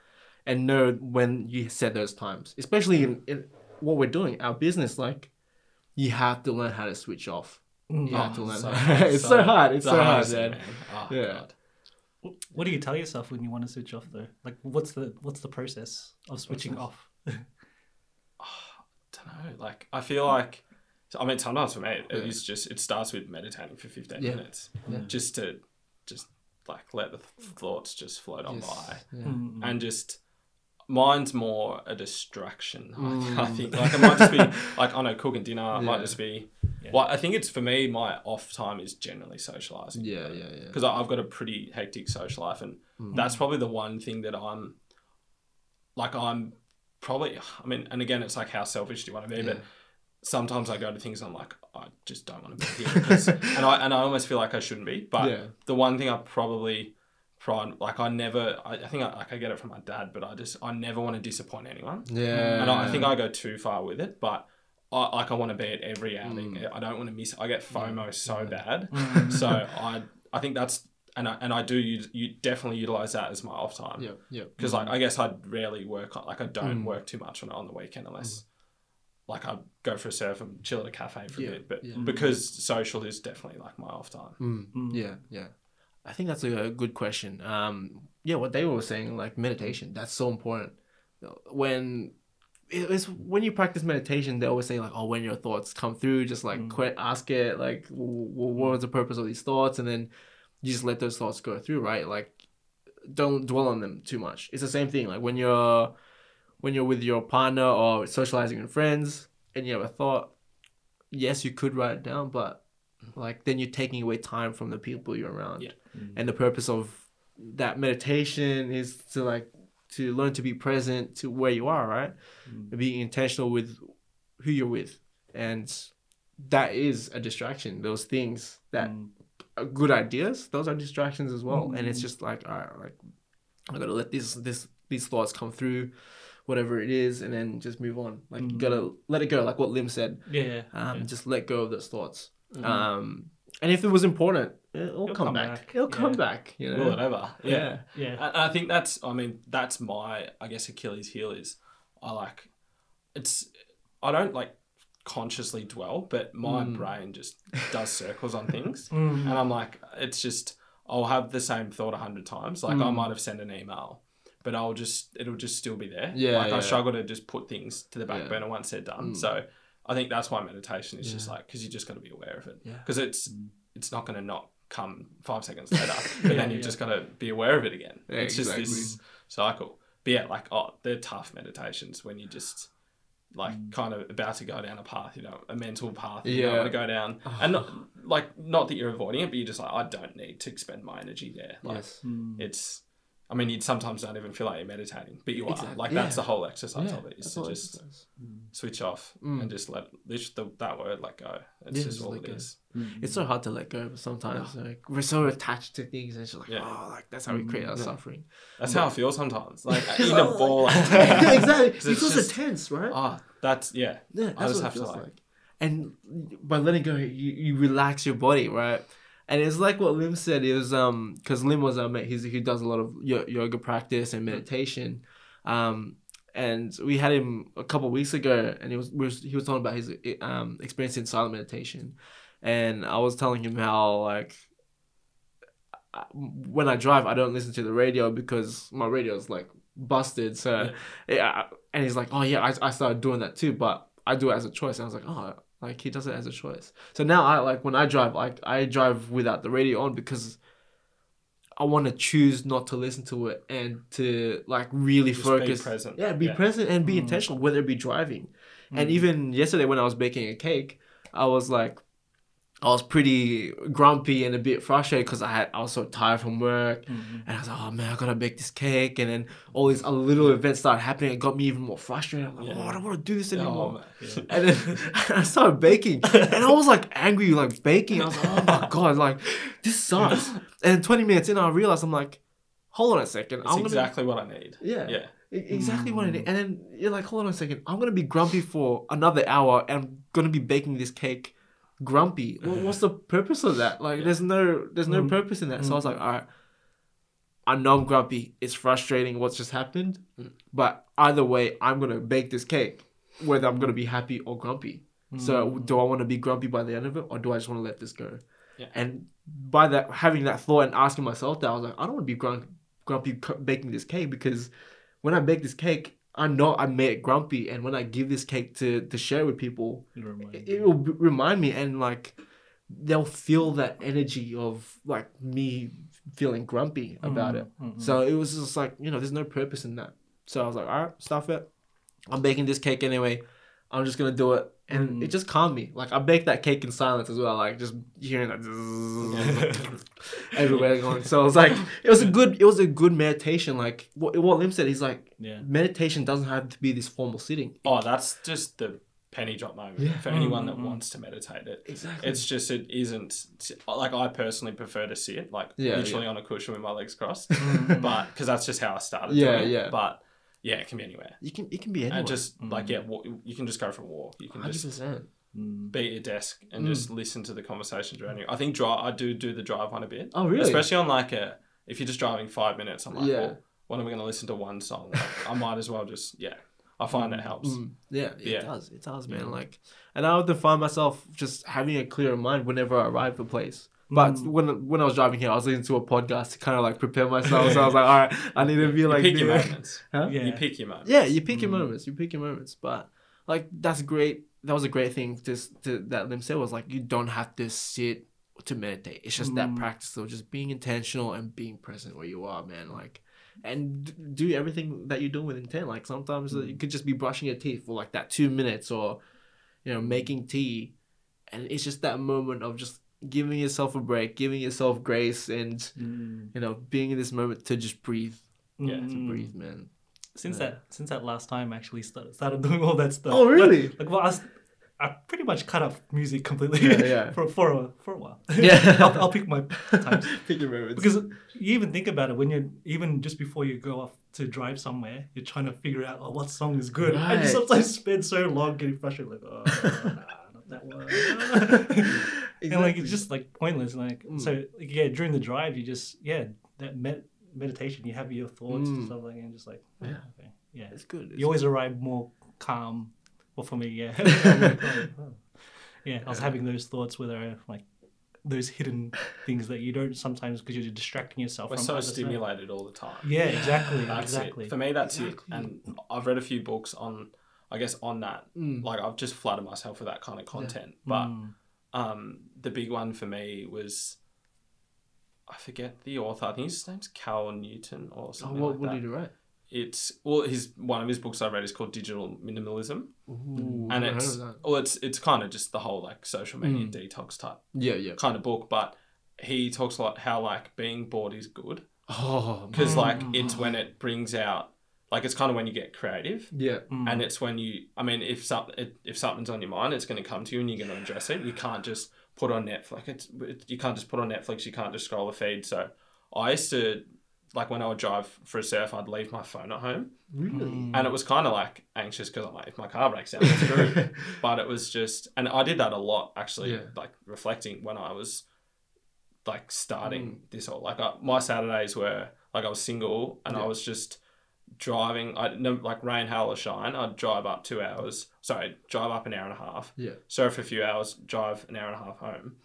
and know when you set those times. Especially in, in what we're doing, our business. Like, you have to learn how to switch off. You have to Oh, learn. so it's so, hard. It's the so hard, hardest man. Oh, Yeah. God. What do you tell yourself when you want to switch off though? Like what's the what's the process of switching off? i don't know. Like, I feel like, I mean, sometimes for me, it is just, it starts with meditating for 15 Yeah. minutes just to, just like let the thoughts just float on by. Mm, and just mine's more a distraction. Like, I think like it might just be like I know cooking dinner. It might just be. Well, I think it's for me. My off time is generally socializing Yeah, yeah, yeah. because I've got a pretty hectic social life, and that's probably the one thing that I'm like I'm probably. I mean, and again, it's like how selfish do you want to be, but. Sometimes I go to things I'm like I just don't want to be here, and I and I almost feel like I shouldn't be. But Yeah. the one thing I probably pride like I never I, I think I, like I get it from my dad, but I just I never want to disappoint anyone. Yeah. And I, I think I go too far with it, but I like I want to be at every outing. Mm. I don't want to miss. I get FOMO so bad, so I I think that's and I, and I do use, you definitely utilize that as my off time. Yeah, yeah. Because like I guess I rarely work on like I Mm. don't work too much on on the weekend unless like I go for a surf and chill at a cafe for Yeah, a bit. But yeah. because social is definitely like my off time. Mm, Yeah, yeah. I think that's a, good question. Um, yeah, what they were saying, like meditation, that's so important. When it's when you practice meditation, they always say like, oh, when your thoughts come through, just like Mm. quit, ask it, like, w- w- what was the purpose of these thoughts, and then you just let those thoughts go through, right? Like, don't dwell on them too much. It's the same thing. Like when you're when you're with your partner or socializing with friends, and you have a thought, yes, you could write it down, but like then you're taking away time from the people you're around. Yeah. And the purpose of that meditation is to like to learn to be present to where you are, right? Mm. And Be intentional with who you're with. And that is a distraction. Those things that Mm. are good ideas, those are distractions as well. And it's Mm. just like, all right, like I gotta let this this these thoughts come through, whatever it is, and then just move on. Like you Mm. gotta let it go, like what Lim said. Yeah. Um, yeah. just let go of those thoughts. Mhm. Um, and if it was important, it'll, It'll come, come back. back, It'll come yeah. back. You know. Will it ever? Yeah. Yeah. And I think that's, I mean, that's my, I guess, Achilles heel is I like, it's, I don't like consciously dwell, but my Mm. brain just does circles on things. Mm. And I'm like, it's just, I'll have the same thought a hundred times. Like, I Mm. might have sent an email, but I'll just, it'll just still be there. Yeah, Like, yeah. I struggle to just put things to the back Yeah. burner once they're done. Mm. So I think that's why meditation is just like, because you just got to be aware of it. Yeah. Because it's, it's not going to not come five seconds later, but then you've yeah. just got to be aware of it again. Yeah, it's just exactly. this cycle. But yeah, like oh, they're tough meditations when you just like Mm. kind of about to go down a path, you know, a mental path you Yeah. don't want to go down, and not like not that you're avoiding it, but you're just like I don't need to expend my energy there. Like yes. Mm. it's. I mean, you sometimes don't even feel like you're meditating, but you Exactly, are. Like yeah. that's the whole exercise Yeah, of it is to just is. switch off Mm. and just let this the, that word let go. It's Yeah, just just all it go. is. Mm. It's so hard to let go but sometimes. Like we're so attached to things, and it's just like, oh, like that's how we create our Yeah. suffering. That's how I feel sometimes. Like eating a ball. Like, exactly. It Because it's feels just- intense, right? Oh, that's yeah. Yeah, that's just what have it to, like- like. And by letting go, you, you relax your body, right? And it's like what Lim said. It was um because Lim was our mate. He's he does a lot of yo- yoga practice and meditation, um. And we had him a couple weeks ago, and he was, we was he was talking about his um experience in silent meditation, and I was telling him how like when I drive, I don't listen to the radio because my radio is like busted. So, yeah. And he's like, oh yeah, I, I started doing that too, but I do it as a choice. And I was like, oh, like he does it as a choice. So now I like when I drive, like I drive without the radio on because I want to choose not to listen to it and to like really Just be focus. present. Yeah, be Yeah. present and be Mm. intentional, whether it be driving. And Mm. even yesterday when I was baking a cake, I was like, I was pretty grumpy and a bit frustrated because I had I was so tired from work, Mm. and I was like, oh man, I gotta bake this cake, and then all these other little events started happening. It got me even more frustrated. I'm like, Yeah. oh, I don't want to do this Oh, anymore. man, yeah. And then I started baking, and I was like angry, like baking. I was like, oh my god, like this sucks. And 20 minutes in, I realized I'm like, hold on a second, It's I'm gonna exactly what I need. yeah. Yeah. Exactly what it is. Mm. And then you're like, hold on a second. I'm going to be grumpy for another hour and I'm going to be baking this cake grumpy. Well, what's the purpose of that? Like, Yeah. there's no there's no Mm. purpose in that. So I was like, all right, I know I'm grumpy. It's frustrating what's just happened. Mm. But either way, I'm to bake this cake, whether I'm to be happy or grumpy. So Mm. do I want to be grumpy by the end of it or do I just want to let this go? Yeah. And by that, having that thought and asking myself that, I was like, I don't want to be grump- grumpy baking this cake because when I bake this cake, I know I made it grumpy, and when I give this cake to to share with people, it, it will b- remind me, and like they'll feel that energy of like me feeling grumpy about it. Mm, mm, So it was just like you know, there's no purpose in that. So I was like, all right, stuff it. I'm baking this cake anyway. I'm just gonna do it, and Mm. it just calmed me. Like I baked that cake in silence as well, like just hearing that zzzz everywhere going. So it was like it was a good, it was a good meditation. Like what what Lim said, he's like yeah. meditation doesn't have to be this formal sitting. Oh, that's just the penny drop moment Yeah. for anyone that Mm, mm, mm. wants to meditate it. Exactly. It's just it isn't like I personally prefer to sit like Yeah, literally on a cushion with my legs crossed, Mm. but because that's just how I started. Yeah, doing it. yeah. But yeah, it can be anywhere. you can it can be anywhere. And just like Mm. yeah, walk, you can just go for a walk. You can hundred just percent. Mm. be at your desk and Mm. just listen to the conversations around you. I think drive. I do do the drive one a bit, Oh really? especially on like a if you're just driving five minutes. I'm like, Yeah. well, when am I going to listen to one song? Like, I might as well just yeah. I find it helps. Mm, yeah, it Yeah. does. It does, man. Yeah. Like, and I would find myself just having a clearer mind whenever I arrive at a place. But Mm. when when I was driving here, I was listening to a podcast to kind of like prepare myself. so I was like, all right, I need to be you like, pick your moments. Huh? Yeah. You pick your moments. Yeah, you pick your Mm. moments. You pick your moments. But like that's great. That was a great thing to, to that Lim said was like you don't have to sit to meditate. It's just that Mm. practice of just being intentional and being present where you are, man. Like and do everything that you're doing with intent. Like sometimes uh, you could just be brushing your teeth for like that two minutes or you know making tea, and it's just that moment of just giving yourself a break, giving yourself grace, and Mm. you know being in this moment to just breathe, Yeah, to Mm. breathe, man. Since Yeah. that since that last time, I actually started started doing all that stuff. Oh, really? Like, like well, I, I pretty much cut off music completely. Yeah, yeah. for for a for a while. Yeah. I'll, I'll pick my times pick your moments. because you even think about it when you're even just before you go off to drive somewhere, you're trying to figure out oh what song is good. And you sometimes spend so long getting frustrated, like oh nah, not that one. And like it's just like pointless. Like Mm. so, like, yeah. During the drive, you just yeah that med- meditation. You have your thoughts Mm. and stuff like, and just like oh, Yeah. okay, yeah. it's good. It's You always arrive more calm. Well, for me, yeah. yeah, I was having those thoughts where they're like those hidden things that you don't sometimes because you're distracting yourself We're from so other stuff. stimulated all the time. Yeah, exactly, That's exactly. it. For me, that's Exactly. it. And I've read a few books on, I guess, on that. Mm. Like I've just flooded myself with that kind of content. But Mm. um, the big one for me was, I forget the author. I think his name's Cal Newton or Oh, something what, like what did you write? It's well, his one of his books I read is called Digital Minimalism, Ooh, and it's heard of that. well, it's it's kind of just the whole like social media Mm. detox type yeah, yeah. kind of book. But he talks a lot how like being bored is good Oh, because like it's when it brings out like it's kind of when you get creative yeah, Mm. and it's when you i mean if some if something's on your mind it's going to come to you and you're going to address it you can't just put on netflix it's, it, you can't just put on netflix you can't just scroll the feed so i used to like when i would drive for a surf i'd leave my phone at home really. Mm. and it was kind of like anxious because i'm like if my car breaks down i'm screwed but it was just and i did that a lot actually Yeah. like reflecting when i was like starting Mm. this whole like uh, my saturdays were like i was single and i was just driving i no like rain hail or shine i'd drive up two hours sorry drive up an hour and a half Yeah. surf a few hours drive an hour and a half home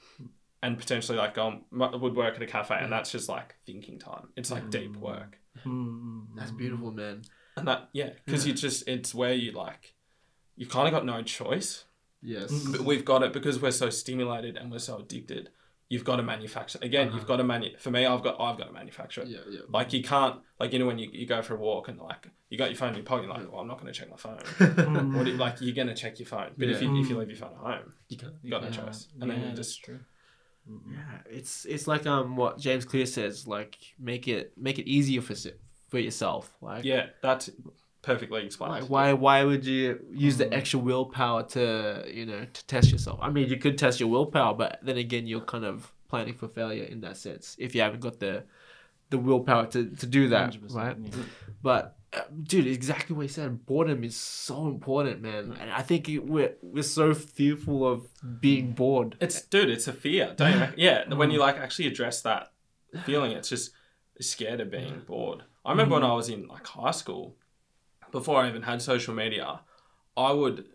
and potentially like go on, would work at a cafe and that's just like thinking time it's like deep Mm. work Mm. That's beautiful, man. and that yeah because you just it's where you like you kind of got no choice Yes. Mm. but we've got it because we're so stimulated and we're so addicted. You've got to manufacture again. Uh-huh. You've got to manu. For me, I've got I've got to manufacture it. Yeah, yeah. Like you can't like you know when you, you go for a walk and like you got your phone in your pocket. You're like, well, I'm not going to check my phone. What you, like you're going to check your phone, but if you if you Mm. leave your phone at home, You can't. you got no choice. And then Yeah, you just true. Yeah, it's it's like um what James Clear says, like make it make it easier for si- for yourself. Like yeah, that's perfectly explained. Like why why would you use the Mm. extra willpower to you know to test yourself? I mean, you could test your willpower, but then again, you're kind of planning for failure in that sense if you haven't got the the willpower to, to do that, right? yeah. But uh, dude, exactly what you said. Boredom is so important, man, hmm. and I think it, we're we're so fearful of being hmm. bored. It's dude, it's a fear, don't you? reckon? Yeah, when you hmm. like actually address that feeling, it's just scared of being bored. I remember when I was in like high school, before I even had social media, I would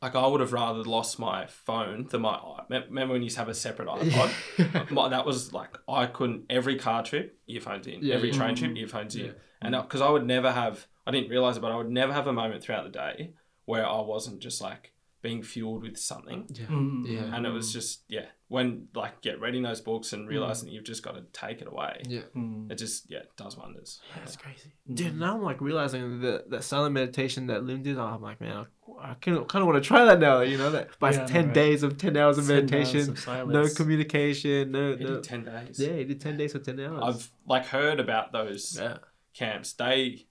like I would have rather lost my phone than my i- me- Remember when you used to have a separate iPod? my, that was like I couldn't every car trip earphones in, Yeah, every yeah. train mm. trip earphones in, and because I would never have I didn't realize it, but I would never have a moment throughout the day where I wasn't just like being fueled with something yeah, Mm. yeah, and it was just yeah when like get reading those books and realizing that you've just got to take it away yeah. Mm. it just yeah does wonders That's crazy, dude. Now I'm like realizing that that silent meditation that Lim did. I'm like, man, I, I kind of want to try that now. You know that, but Yeah, ten know, right? days of ten hours of 10 hours meditation, of no communication, no, He no. did 10 days Yeah, he did ten days for ten hours. i've like heard about those yeah, camps they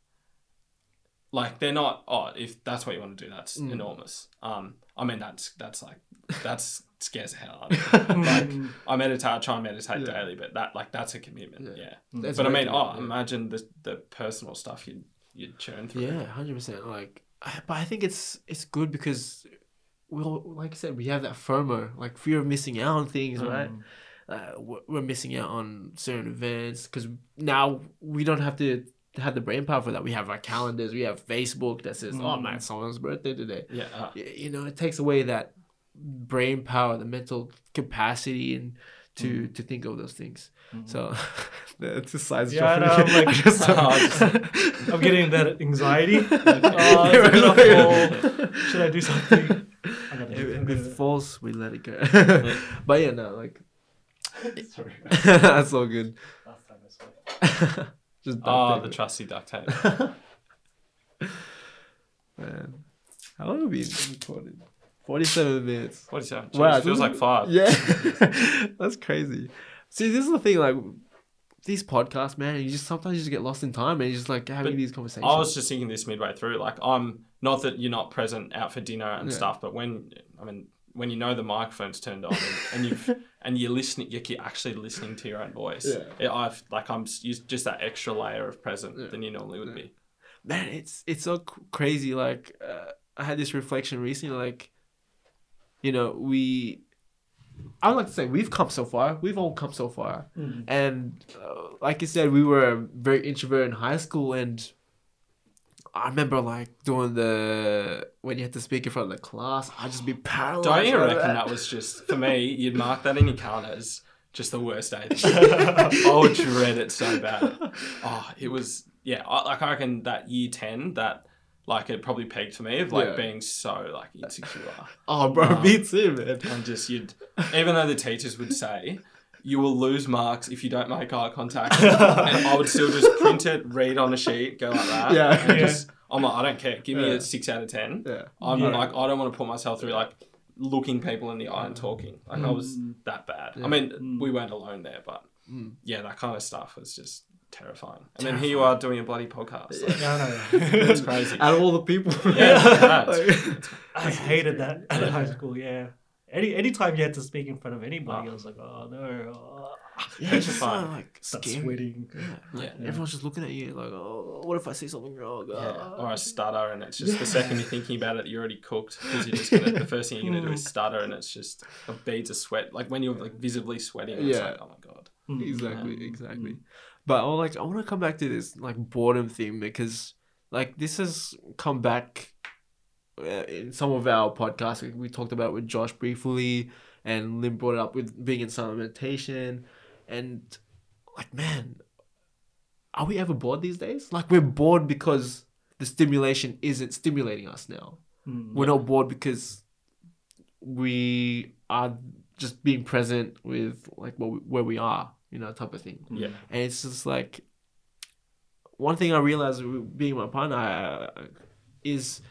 like they're not oh if that's what you want to do that's Mm. enormous um i mean that's that's like that's scares the hell out of me like Mm. i meditate i try and meditate Yeah. daily but that like that's a commitment Yeah. yeah, That's but i mean good, oh yeah. imagine the the personal stuff you'd you'd churn through Yeah, hundred percent. Like, but I think it's it's good because we all, like I said, we have that FOMO, like fear of missing out on things, right? Mm. Uh, we're- we're missing out on certain events because now we don't have to have the brain power for that. We have our calendars, we have Facebook that says, "Oh Mm. man, someone's birthday today." yeah uh, You know, it takes away that brain power, the mental capacity, and to to think of those things. So it's a side Yeah, no, I'm, like- just, I'm getting that anxiety. Like, oh. Should I do something? I if it falls, we let it go. but yeah, no, like Sorry. that's all good. Last time I saw it. Just Oh, the trusty duct tape. man. How long have we been recording? Forty-seven minutes. Is that? Wow, Jeez, feels like five. Yeah, that's crazy. See, this is the thing. Like these podcasts, man, you just sometimes you just get lost in time, and you're just like having But these conversations. I was just thinking this midway through. Like, I'm not that you're not present out for dinner and Yeah. stuff, but when I mean, when you know the microphone's turned on and, and you've and you're listening, you're actually listening to your own voice. Yeah. Yeah, I've like I'm just just that extra layer of present Yeah. than you normally would Yeah. be. man, it's it's so crazy. Like uh, I had this reflection recently. Like, you know, we. I would like to say we've come so far. We've all come so far, Mm. and uh, like you said, we were very introvert in high school, and I remember like doing the when you had to speak in front of the class. I'd just be paralyzed. Don't you reckon that was just for me? You'd mark that in your calendar as just the worst day. I would dread it so bad. Oh, it was yeah. I, like I reckon that year ten that like it probably peaked for me of like Yeah. being so like insecure. Oh, bro, Nah. me too, man. and just you'd even though the teachers would say you will lose marks if you don't make eye contact and I would still just print it read on a sheet go like that Yeah. and Yeah. just I'm like I don't care give me Yeah. a 6 out of 10 Yeah. I'm Yeah. like I don't want to put myself through like looking people in the eye and talking like I was Mm. that bad Yeah. I mean Mm. we weren't alone there but Mm. yeah that kind of stuff was just terrifying and then here you are doing a bloody podcast like, Yeah, I know. it's crazy Out of all the people, Yeah, Like- I hated that at high school. Yeah. Any anytime you had to speak in front of anybody, Oh. I was like, oh no. Oh. yeah, it's just Fine. so, like Start scary. sweating. Yeah, like, Yeah. everyone's just looking at you like, oh, what if I say something wrong? Yeah, Oh. or a stutter, and it's just the second you're thinking about it, you're already cooked because you're just gonna. the first thing you're gonna do is stutter, and it's just a beads of sweat. Like when you're like visibly sweating, it's Yeah. like, oh my god. Mm. Exactly, Yeah. exactly. But I like I want to come back to this like boredom theme because like this has come back in some of our podcasts. We- We talked about with Josh briefly, and Lim brought it up with being in silent meditation, and like man, are we ever bored these days? Like we're bored because the stimulation isn't stimulating us now. Mm. We're not bored because we are just being present with like what we, where we are, you know, type of thing. Yeah, And it's just like one thing I realized being my partner uh, is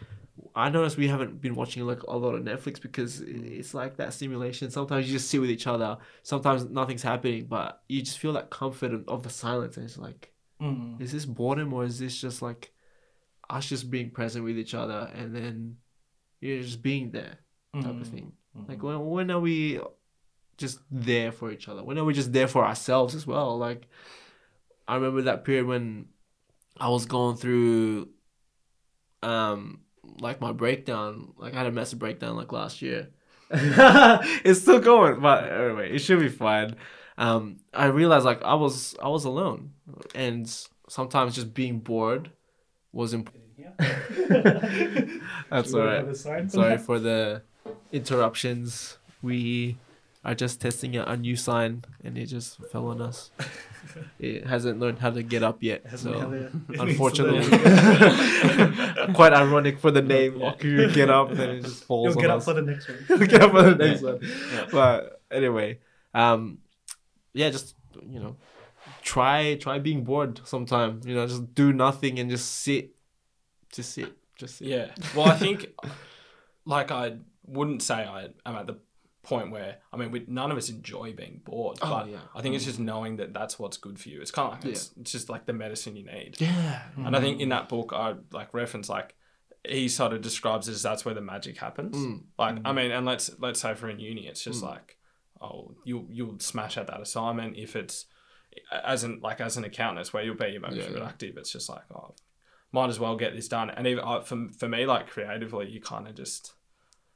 I noticed we haven't been watching like a lot of Netflix because it's like that stimulation. Sometimes you just sit with each other. Sometimes nothing's happening, but you just feel that comfort of- of the silence. And it's like, Mm. is this boredom or is this just like us just being present with each other and then you're just being there type of Mm. thing? Mm. Like when when are we just there for each other? When are we just there for ourselves as well? Like I remember that period when I was going through um like my breakdown. Like I had a massive breakdown like last year. it's still going, but anyway, it should be fine. Um I realized like I was I was alone and sometimes just being bored was important. That's Should we all have right. a sign for Sorry that? for the interruptions. We are just testing out a new sign and it just fell on us. it hasn't learned how to get up yet. So had it- it needs to unfortunately quite ironic for the name. Yeah. Oku get up and it just falls You'll on get up us. for the next one. You'll get up for the next Yeah. one. Yeah. But anyway, um yeah, just you know, try try being bored sometime. You know, just do nothing and just sit. Just sit. Just sit. yeah. Well, I think like I wouldn't say I am at the point where I mean, we, none of us enjoy being bored, Oh, but yeah. I think it's just knowing that that's what's good for you. It's kind of like it's, it's just like the medicine you need. Yeah. And I think in that book, I like reference like he sort of describes it as that's where the magic happens. Mm. Like I mean, and let's let's say for in uni, it's just Mm. like oh you'll you'll smash at that assignment if it's as an like as an accountant, it's where you'll be your most Yeah, yeah. productive. It's just like oh, might as well get this done. And even uh, for for me, like creatively, you kind of just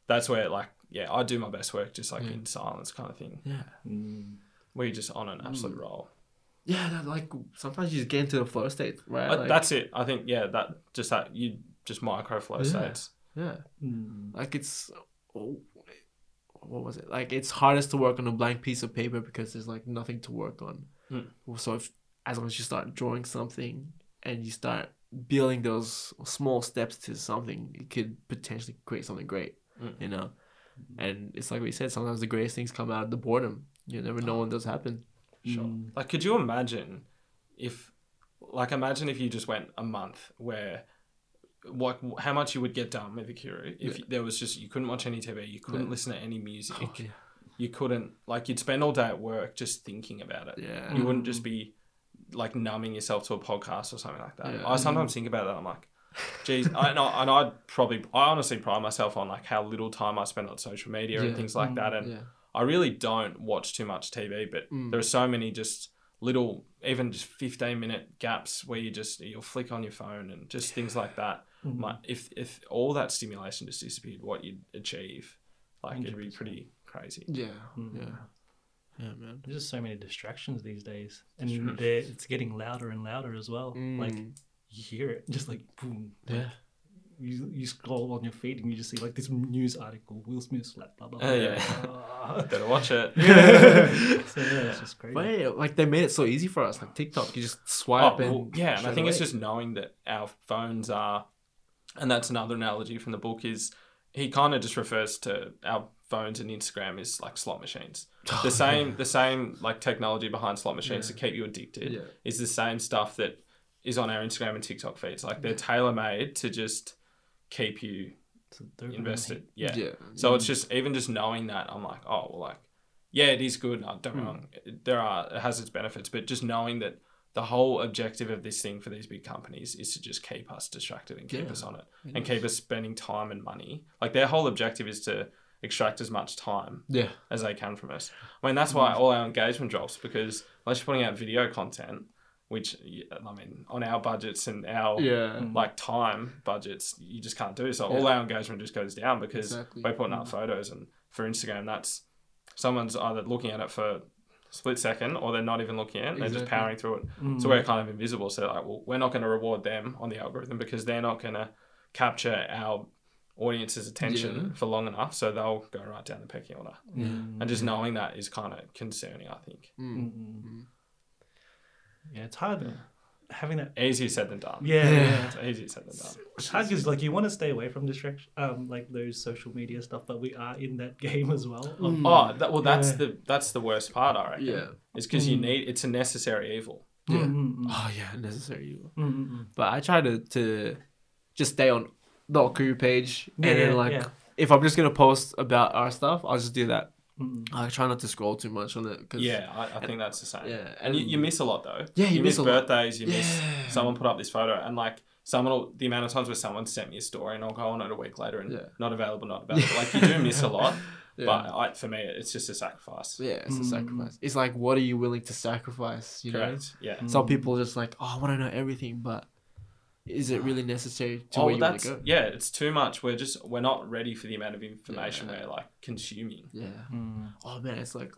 that's where like yeah, I do my best work just like Yeah. in silence kind of thing. Yeah. Mm. Where you're just on an absolute Mm. roll. Yeah, that, like sometimes you just get into the flow state, right? Uh, Like, that's it. I think yeah, that just that you just micro flow Yeah. states. yeah. Mm. Like it's oh, what was it like? It's hardest to work on a blank piece of paper because there's like nothing to work on. So if as long as you start drawing something and you start building those small steps to something, it could potentially create something great. Mm. You know, and it's like we said, sometimes the greatest things come out of the boredom. You never know when those happen. Sure. Mm. Like, could you imagine if, like, imagine if you just went a month where, like, how much you would get done with Okiru if Yeah. there was just you couldn't watch any TV, you couldn't Yeah. listen to any music, Oh, yeah. you couldn't like you'd spend all day at work just thinking about it. Yeah. You wouldn't just be like numbing yourself to a podcast or something like that. Yeah. I sometimes think about that. I'm like, geez, I, and, I, and I'd probably, I honestly pride myself on like how little time I spend on social media and things like Mm. that. And Yeah. I really don't watch too much TV, but Mm. there are so many just little, even just 15 minute gaps where you just, you'll flick on your phone and just things like that. Mm. Like if, if all that stimulation just disappeared, what you'd achieve, like it'd be pretty crazy. Yeah. Mm. Yeah. Yeah, man. There's just so many distractions these days, and it's getting louder and louder as well. Like Mm. You hear it, just like boom. yeah. You, you scroll on your feed and you just see like this news article, Will Smith slap, blah blah. blah. Oh, yeah. Ah. Better watch it. so yeah, it's just crazy. But yeah, like they made it so easy for us. Like TikTok, you just swipe Oh, and well, yeah, and I straight think it's just knowing that our phones are, and that's another analogy from the book is he kind of just refers to our phones and Instagram is like slot machines. The same, the same like technology behind slot machines to keep you addicted Yeah. is the same stuff that is on our Instagram and TikTok feeds. Like they're tailor made to just keep you So invested. Yeah. yeah. So it's just even just knowing that I'm like, oh well, like, yeah, it is good. No, don't get me wrong. There are it has its benefits, but just knowing that the whole objective of this thing for these big companies is to just keep us distracted and keep Yeah. us on it and keep us spending time and money. Like their whole objective is to extract as much time yeah. as they can from us. I mean, that's why all our engagement drops because unless you're putting out video content, which I mean, on our budgets and our Yeah. like time budgets, you just can't do. So all our engagement just goes down because Exactly. we're putting up photos, and for Instagram, that's someone's either looking at it for a split second or they're not even looking at it. They're just powering through it. Mm. So we're kind of invisible. So like, well, we're not going to reward them on the algorithm because they're not going to capture our audience's attention Yeah. for long enough. So they'll go right down the pecking order. Mm. And just knowing that is kind of concerning, I think. Mm. Mm. Yeah, it's hard having that. Easier said than done. Yeah, Yeah. yeah. It's easier said than done. It's hard because like you want to stay away from distraction, um, like those social media stuff, but we are in that game as well. Mm. Oh, that, well, that's Yeah. the that's the worst part, I reckon. Yeah. it's because you Mm. need it's a necessary evil. Yeah. Mm, mm, mm. Oh yeah, necessary evil. Mm, mm, mm. But I try to to just stay on the Okiru page, Yeah, and then like yeah. if I'm just gonna post about our stuff, I'll just do that. Mm, mm. I try not to scroll too much on it. Cause, Yeah, I, I think that's the same. yeah, and you, you miss a lot though. Yeah, you miss, miss a lot. birthdays. You miss Yeah. someone put up this photo, and like someone, will, the amount of times where someone sent me a story, and I'll go on it a week later, and Yeah. not available, not available. Like you do miss a lot, Yeah. but I, for me, it's just a sacrifice. yeah, it's a Mm. sacrifice. It's like, what are you willing to sacrifice? You know, Correct. Yeah. Mm. some people just like, oh, I want to know everything, but is it really necessary to oh, where you want to go? yeah. It's too much. We're just we're not ready for the amount of information Yeah. we're like consuming. Yeah. Mm. Oh man, it's like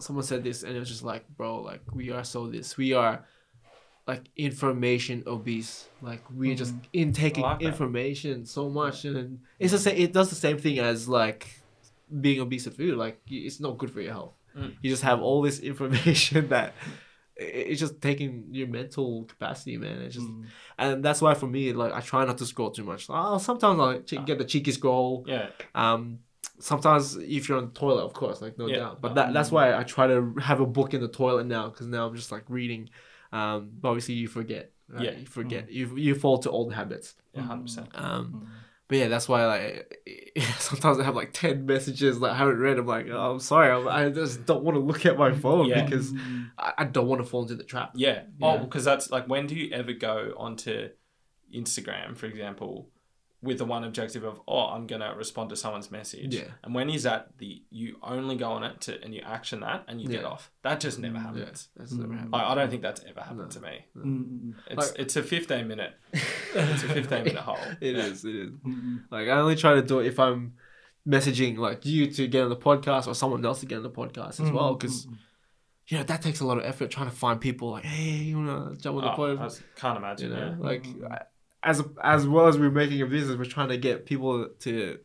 someone said this, and it was just like, bro, like we are so this, we are like information obese. Like we're just intaking I like information so much, and it's the same. It does the same thing as like being obese of food. Like it's not good for your health. Mm. You just have all this information that i- it's just taking your mental capacity, man. It's just, Mm. and that's why for me, like I try not to scroll too much. Oh, sometimes I Ah. get the cheeky scroll. Yeah. Um, sometimes if you're on the toilet, of course, like no Yeah. doubt. But that, that's why I try to have a book in the toilet now because now I'm just like reading. Um, but obviously you forget. Right? Yeah. you forget. You you fall to old habits. Yeah. Hundred percent. Um, but yeah, that's why like sometimes I have like ten messages that I haven't read. I'm like, oh, I'm sorry, I'm, I just don't want to look at my phone Yeah. because I, I don't want to fall into the trap. Yeah. Oh, Yeah. because that's like when do you ever go onto Instagram, for example, with the one objective of oh, I'm gonna respond to someone's message. Yeah. And when is that the you only go on it to and you action that and you get off? That just never Yeah, happens. that's never Mm. happened. Like, I don't think that's ever happened No. to me. Mm, It's Like- it's a 15 minute. It's a 15 minute hole. It Yeah. is. It is. Like I only try to do it if I'm messaging like you to get on the podcast or someone else to get on the podcast as well Mm, because mm, you know that takes a lot of effort trying to find people like hey you wanna jump on the Oh, I podcast s- can't you imagine. know yeah. like. I- as as well as we're making a business we're trying to get people to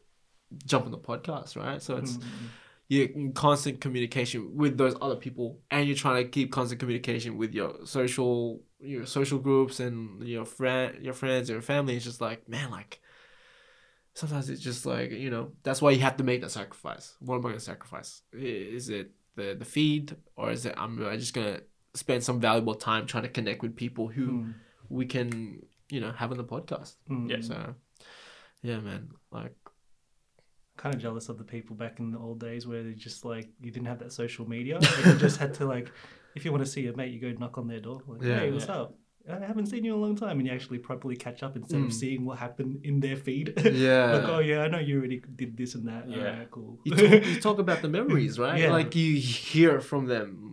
jump on the podcast, right? So it's Mm, mm, you're in constant communication with those other people, and you're trying to keep constant communication with your social your social groups and your friend your friends your family. It's just like man, like sometimes it's just like you know that's why you have to make that sacrifice. What am I gonna sacrifice? Is it the the feed or is it I'm I just gonna spend some valuable time trying to connect with people who mm, we can you know having the podcast. mm. Yeah. So yeah, man, like kind of jealous of the people back in the old days where they just like you didn't have that social media. Like, you just had to like, if you want to see your mate, you go knock on their door. Like, Yeah. hey, what's Yeah. up? I haven't seen you in a long time, and you actually properly catch up instead Mm. of seeing what happened in their feed. yeah. like, oh yeah, I know you already did this and that. Yeah. Alright, cool. you talk, you talk about the memories, right? Yeah. Like you hear from them.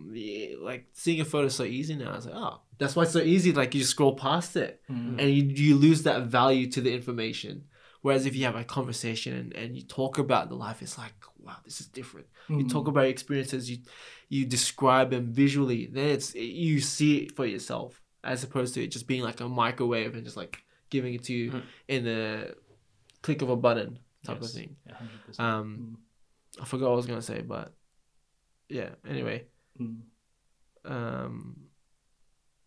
Like seeing a photo is so easy now. It's like, oh, that's why it's so easy. Like you just scroll past it Mm. and you, you lose that value to the information. Whereas if you have a conversation and, and you talk about the life, it's like, wow, this is different. You Mm. talk about your experiences, you you describe them visually. Then it's you see it for yourself as opposed to it just being like a microwave and just like giving it to you Mhm. in the click of a button type Yes. of thing. Yeah, 100%. Um, I forgot what I was gonna say, but yeah. Anyway, Mm. Um,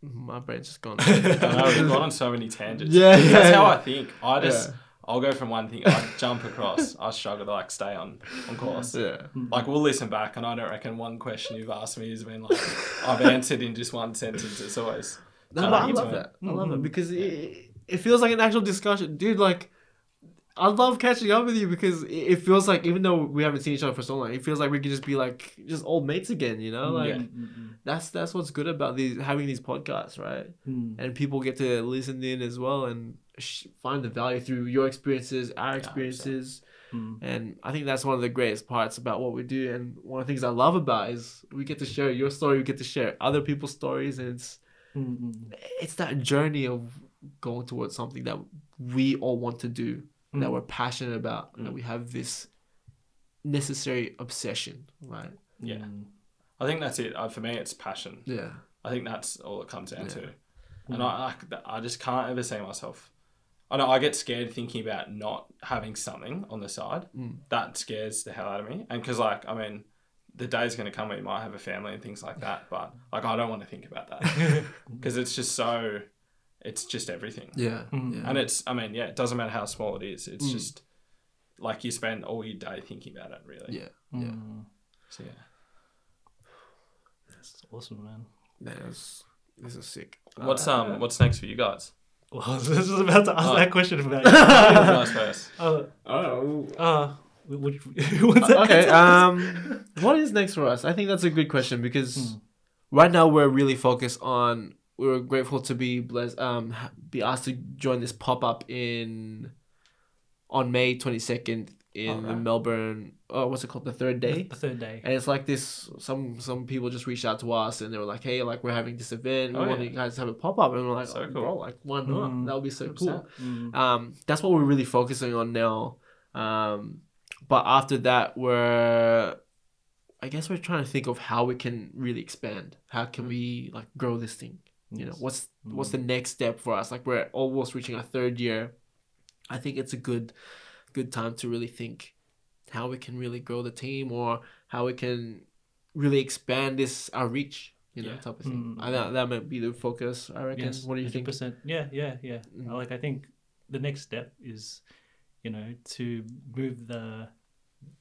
my brain's just gone. I know we've gone on so many tangents. Yeah, that's yeah, how. I think. I just Yeah. I'll go from one thing. I jump across. I struggle to like stay on on course. yeah. Like we'll listen back, and I don't reckon one question you've asked me has been like I've answered in just one sentence. It's always no, I but I it, love that. I love it Mhm. because it, it feels like an actual discussion, dude. Like. I love catching up with you because it feels like even though we haven't seen each other for so long, it feels like we could just be like just old mates again, you know? Like Yeah. That's that's what's good about these having these podcasts, right? mm, and people get to listen in as well and sh- find the value through your experiences, our experiences, Mm. and I think that's one of the greatest parts about what we do. And one of the things I love about is we get to share your story, we get to share other people's stories, and it's Mm, mm, it's that journey of going towards something that we all want to do, that Mm. we're passionate about, that Mm. we have this necessary obsession, right? Yeah. mm. I think that's it. Uh, for me, it's passion. Yeah, I think that's all it comes down Yeah. to. And I, I, I just can't ever see myself. I know I get scared thinking about not having something on the side. Mm. That scares the hell out of me. And because, like, I mean, the day's going to come where you might have a family and things like that. But, like, I don't want to think about that because it's just so, it's just everything. yeah, Mm. yeah. And it's, I mean, yeah, it doesn't matter how small it is. It's Mm. just like you spend all your day thinking about it, really. yeah, yeah. Mm. So, yeah. That's awesome, man. Man, this, this is sick. What's Uh, um what's next for you guys? Well, I was just about to ask Oh. that question about You you. guys first. uh, Oh, uh, which, what's that? okay. Um, what is next for us? I think that's a good question because Hmm. right now we're really focused on. We're grateful to be blessed. Um, be asked to join this pop up in on May twenty second in Alright. Melbourne. Oh, what's it called? The third day. The third day. And it's like this. Some some people just reached out to us and they were like, "Hey, like we're having this event. We Oh, want yeah. you guys to have a pop up." And we're like, So "Oh, cool. bro, like why not? Mm. That would be so cool." 100%. Mm. um, that's what we're really focusing on now. Um, but after that, we're, I guess we're trying to think of how we can really expand. How can we like grow this thing? You know, what's Mm. what's the next step for us? Like we're almost reaching our third year. I think it's a good, good time to really think how we can really grow the team or how we can really expand this our reach. You know, Yeah. type of thing. Mm. I that that might be the focus. I reckon. Yes, what do you think? 100%. Yeah, yeah, yeah. Mm. Like I think the next step is, you know, to move the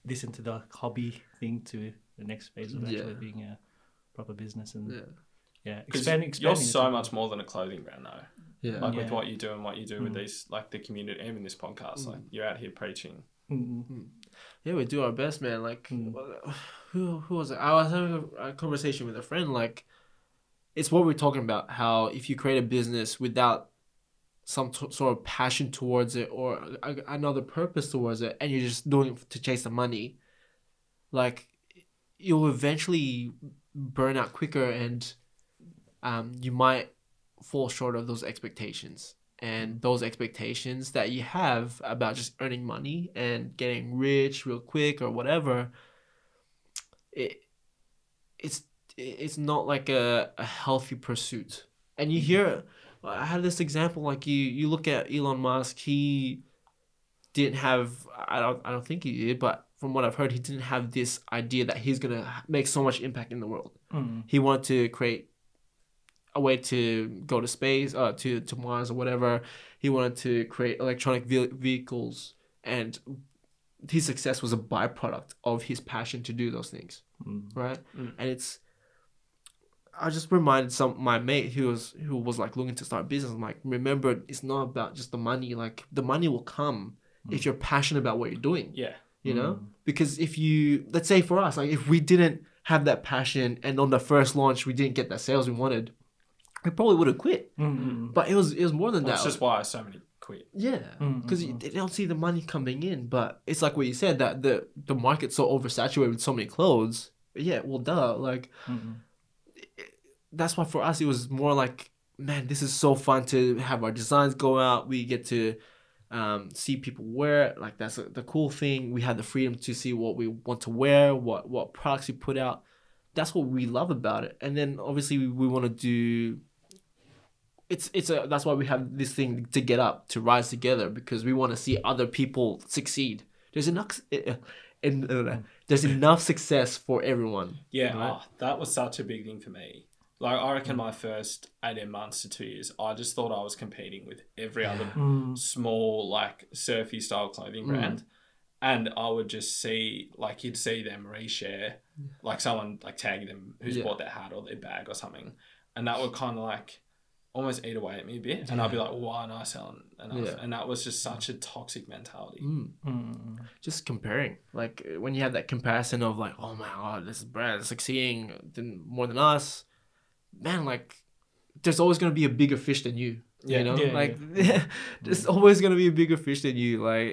this into the hobby thing to the next phase of Yeah. actually being a proper business and Yeah. Yeah, Because expanding. you're so into- much more than a clothing brand, though. Yeah. Like with what you do and what you do with Mm. these, like the community, even this podcast. Mm. Like you're out here preaching. Mm, Yeah, we do our best, man. Like, Mm. who who was it? I was having a, a conversation with a friend. Like, it's what we're talking about. How if you create a business without some t- sort of passion towards it or a, another purpose towards it, and you're just doing it to chase the money, like, you'll eventually burn out quicker, and um, you might fall short of those expectations and those expectations that you have about just earning money and getting rich real quick or whatever it it's it's not like a, a healthy pursuit and you hear i had this example like you you look at elon musk he didn't have. I don't. I don't think he did, but from what I've heard, he didn't have this idea that he's gonna make so much impact in the world. Mm. He wanted to create a way to go to space, uh, to to Mars or whatever. He wanted to create electronic ve- vehicles, and his success was a byproduct of his passion to do those things, Mm. right? Mm. And it's. I just reminded some my mate who was who was like looking to start a business. I'm like, remember, it's not about just the money. Like the money will come if you're passionate about what you're doing Yeah. you know because if you let's say for us like if we didn't have that passion and on the first launch we didn't get that sales we wanted we probably would have quit. Mm. but it was it was more than That's that. That's just why so many quit. yeah because mm, they don't see the money coming in. But it's like what you said that the the market's so oversaturated with so many clothes. Yeah well duh like Mm. that's why for us it was more like man this is so fun to have our designs go out. We get to um, see people wear it. like that's a, the cool thing. We have the freedom to see what we want to wear what what products we put out. That's what we love about it. And then obviously we, we want to do it's it's a that's why we have this thing to get up to rise together because we want to see other people succeed there's enough uh, and uh, there's enough success for everyone Yeah, Right. oh, that was such a big thing for me. Like I reckon my first eighteen months to two years, I just thought I was competing with every other Mm. small like surfy style clothing Mm. brand. And I would just see like you'd see them reshare like someone like tagging them who's Yeah. bought their hat or their bag or something. And that would kinda like almost eat away at me a bit. And I'd be like, why aren't I selling enough? Yeah. And that was just such a toxic mentality. Mm. Mm. just comparing like uh, when you have that comparison of like oh my god this brand is succeeding more than us man like there's always going to be a bigger fish than you Yeah. you know Yeah, like there's always going to be a bigger fish than you like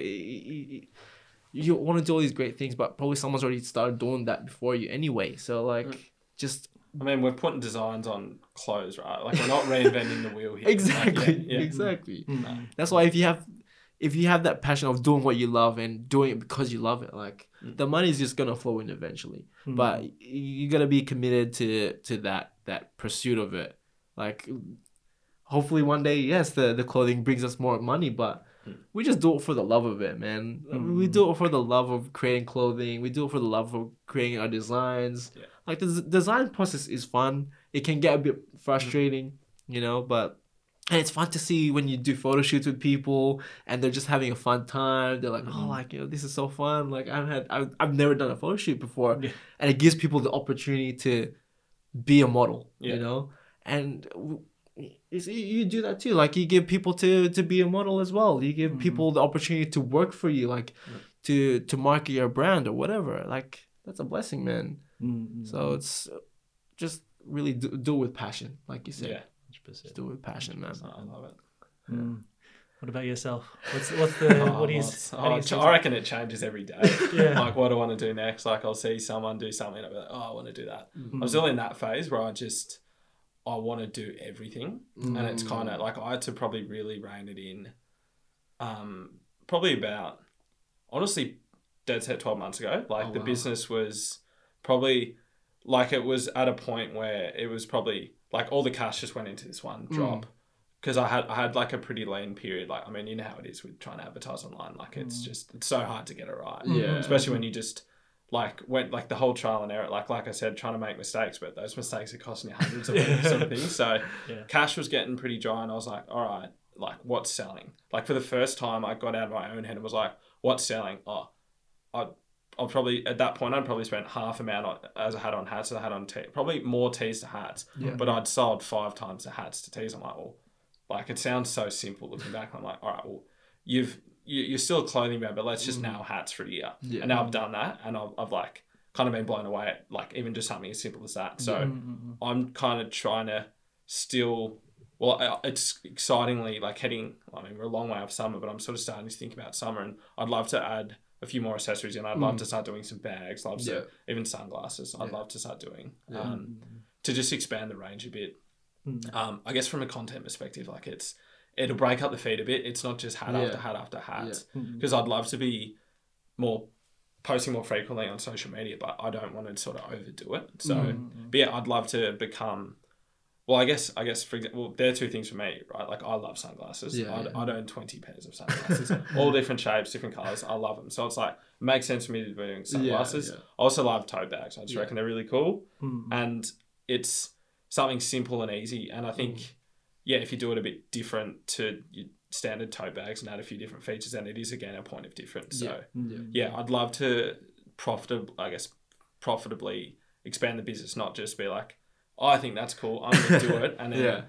you want to do all these great things but probably someone's already started doing that before you anyway so like Mm. just I mean, we're putting designs on clothes, right? Like we're not reinventing the wheel here. Like, exactly yeah, yeah. exactly Mm. That's why if you have if you have that passion of doing what you love and doing it because you love it, like Mm. the money is just gonna flow in eventually. Mm. But y- you gotta be committed to to that that pursuit of it. Like hopefully one day, yes, the, the clothing brings us more money, but Mm. we just do it for the love of it, man. We Mm. do it for the love of creating clothing. We do it for the love of creating our designs. Yeah. Like the z- design process is fun. It can get a bit frustrating, you know, but and it's fun to see when you do photo shoots with people and they're just having a fun time. They're like, oh, Mhm. like you know, this is so fun. Like I've had, I've, I've never done a photo shoot before, Yeah. and it gives people the opportunity to be a model. Yeah. You know, and w- it's, you you do that too. Like you give people to to be a model as well. You give Mhm. people the opportunity to work for you, like Yeah. to to market your brand or whatever. Like that's a blessing, man. Mm. So it's just really do, do with passion, like you said. Yeah, 100%. Just do with passion, man. I love it. Mm. What about yourself? What's what's the Oh, what do you? lots. Oh, ch- I reckon it changes every day. Yeah. Like, what do I want to do next? Like, I'll see someone do something, and I'll be like, oh, I want to do that. Mm. I'm still in that phase where I just, I want to do everything. And it's Mm. kind of like, I had to probably really rein it in, um, probably about, honestly, dead set 12 months ago. Like, Oh, the wow. business was probably, like, it was at a point where it was probably, like, all the cash just went into this one Mm. drop because I had I had like a pretty lean period. Like I mean, you know how it is with trying to advertise online. Like it's Mm. just it's so hard to get it right. Yeah. Especially when you just like went like the whole trial and error. Like like I said, trying to make mistakes, but those mistakes are costing you hundreds of sort of thing. So Yeah. cash was getting pretty dry, and I was like, all right, like what's selling? Like for the first time, I got out of my own head and was like, what's selling? Oh, I. I'll probably at that point I'd probably spent half amount on, as I had on hats as I had on tee, probably more tees to hats Yeah. but I'd sold five times the hats to tees. I'm like, well, like it sounds so simple looking back. I'm like, all right, well, you've you, you're still a clothing brand, but let's just Mm. nail hats for a year. Yeah. And now I've done that, and I've, I've like kind of been blown away at like even just something as simple as that. So Mm, mm, mm. I'm kind of trying to still. Well, it's excitingly like heading. I mean, we're a long way off summer, but I'm sort of starting to think about summer, and I'd love to add a few more accessories, and I'd love Mm. to start doing some bags, love Yeah. to even sunglasses. I'd Yeah. love to start doing. Yeah. Um, to just expand the range a bit. Mm. Um, I guess from a content perspective, like it's it'll break up the feed a bit. It's not just hat Yeah. after hat after hat because I'd love to be more posting more frequently on social media, but I don't want to sort of overdo it. So, Mm. but yeah, I'd love to become well, I guess I guess for example, well, there are two things for me, right? Like I love sunglasses. Yeah, I'd, yeah. I'd own twenty pairs of sunglasses, all different shapes, different colors. I love them. So it's like it makes sense for me to be doing sunglasses. yeah. I also love tote bags. I just Yeah. reckon they're really cool, Mm. and it's something simple and easy. And I think, Mm. yeah, if you do it a bit different to your standard tote bags and add a few different features, then it is again a point of difference. So Yeah. yeah, I'd love to profitable, I guess, profitably expand the business, not just be like, oh, I think that's cool, I'm gonna do it, and then Yeah.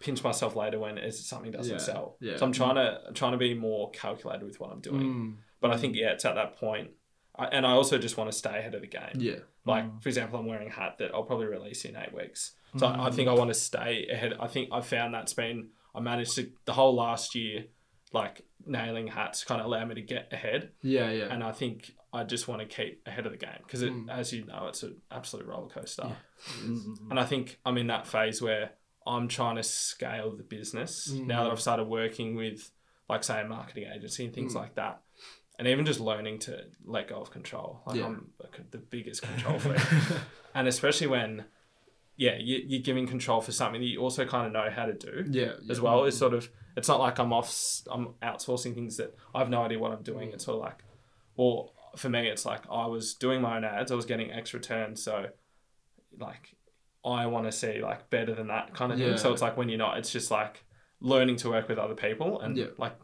pinch myself later when it's something doesn't Yeah, sell. yeah. So I'm trying to I'm trying to be more calculated with what I'm doing. Mm. But I think yeah, it's at that point, I, and I also just want to stay ahead of the game. Yeah. Like for example, I'm wearing a hat that I'll probably release in eight weeks. So I, I think I want to stay ahead. I think I've found that's been I managed to the whole last year, like nailing hats, kind of allowed me to get ahead Yeah. Yeah. and I think I just want to keep ahead of the game because, Mm. as you know, it's an absolute roller coaster. Mm. And I think I'm in that phase where I'm trying to scale the business now that Mm. I've started working with, like, say, a marketing agency and things Mm. like that, and even just learning to let go of control. Like Yeah. I'm the biggest control freak, and especially when, yeah, you, you're giving control for something that you also kind of know how to do yeah. as yeah. well. It's sort of it's not like I'm off s- I'm outsourcing things that I have no idea what I'm doing. It's sort of like, or for me, it's like I was doing my own ads. I was getting X returns, so like I want to see like better than that kind of thing. So it's like when you're not, it's just like learning to work with other people and Yeah. like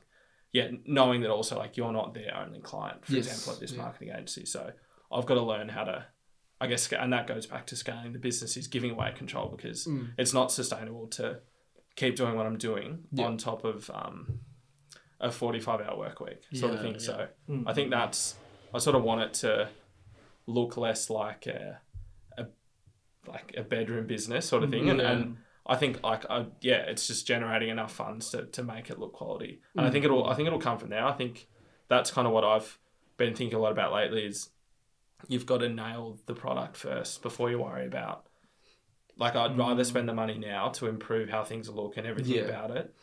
yeah, knowing that also like you're not their only client, for Yes, example, at this yeah. marketing agency. So I've got to learn how to. I guess, and that goes back to scaling the business is giving away control because Mm. it's not sustainable to keep doing what I'm doing Yeah. on top of um, a 45 hour work week sort of thing. yeah. So Mm. I think that's, I sort of want it to look less like a, a like a bedroom business sort of thing. And, Yeah. and I think like, I, yeah, it's just generating enough funds to, to make it look quality. And I think Mm. it'll, I think it'll come from there. I think that's kind of what I've been thinking a lot about lately is you've got to nail the product first before you worry about like I'd rather spend the money now to improve how things look and everything Yeah. about it.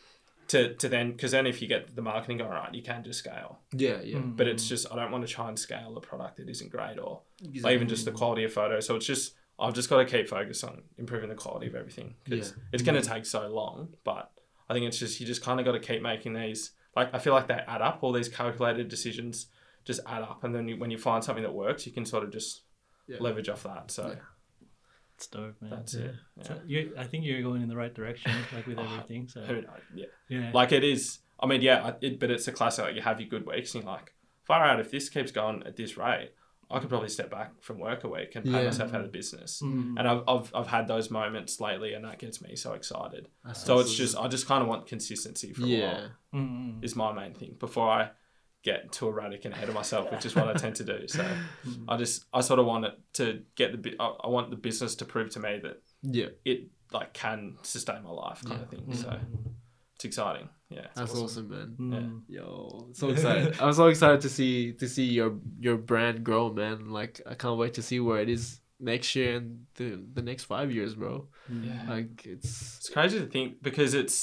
To, to then because then if you get the marketing going right, you can just scale. Yeah. Yeah. Mm. But it's just I don't want to try and scale a product that isn't great or Exactly. like even just the quality of photo. So it's just I've just got to keep focused on improving the quality of everything because Yeah. it's going to take so long. But I think it's just you just kind of got to keep making these. Like I feel like they add up. All these calculated decisions just add up, and then you, when you find something that works, you can sort of just Yeah. leverage off that. So Yeah. It's dope, man. that's it. Yeah. So you, I think you're going in the right direction, like with everything. So Who knows? Yeah. yeah, Like it is. I mean, yeah, it, but it's a classic. Like you have your good weeks, and you're like, far out. If this keeps going at this rate, I could probably step back from work a week and pay Yeah. myself out of business. Mm. And I've, I've I've had those moments lately, and that gets me so excited. That's So it's just I just kind of want consistency for a yeah. while. Mm. Is my main thing before I get too erratic and ahead of myself, which is what I tend to do. So I just I sort of want it to get the. I I want the business to prove to me that Yeah. it like can sustain my life, kind of thing. So it's exciting. Yeah, That's awesome, man. Mm. Yo, so excited! I'm so excited to see to see your your brand grow, man. Like I can't wait to see where it is next year and the the next five years, bro. Yeah. Like it's It's crazy to think because it's